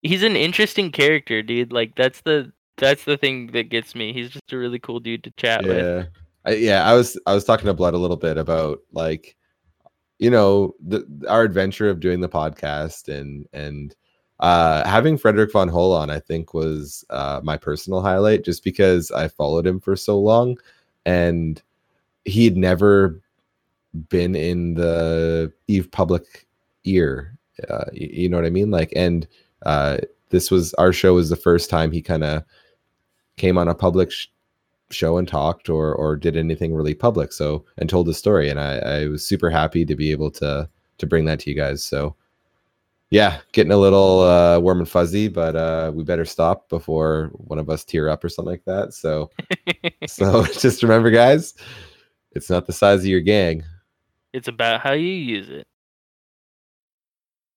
he's an interesting character dude. Like that's the that's the thing that gets me. He's just a really cool dude to chat with. Yeah. I, yeah i was i was talking to blood a little bit about like you know the our adventure of doing the podcast and and uh having frederick von hole on i think was uh my personal highlight just because i followed him for so long and he'd never been in the eve public ear uh, y- you know what i mean? Like and uh this was our show was the first time he kind of came on a public sh- show and talked or or did anything really public so and told the story and I, I was super happy to be able to to bring that to you guys so yeah getting a little uh warm and fuzzy but uh we better stop before one of us tear up or something like that so so just remember guys it's not the size of your gang. It's about how you use it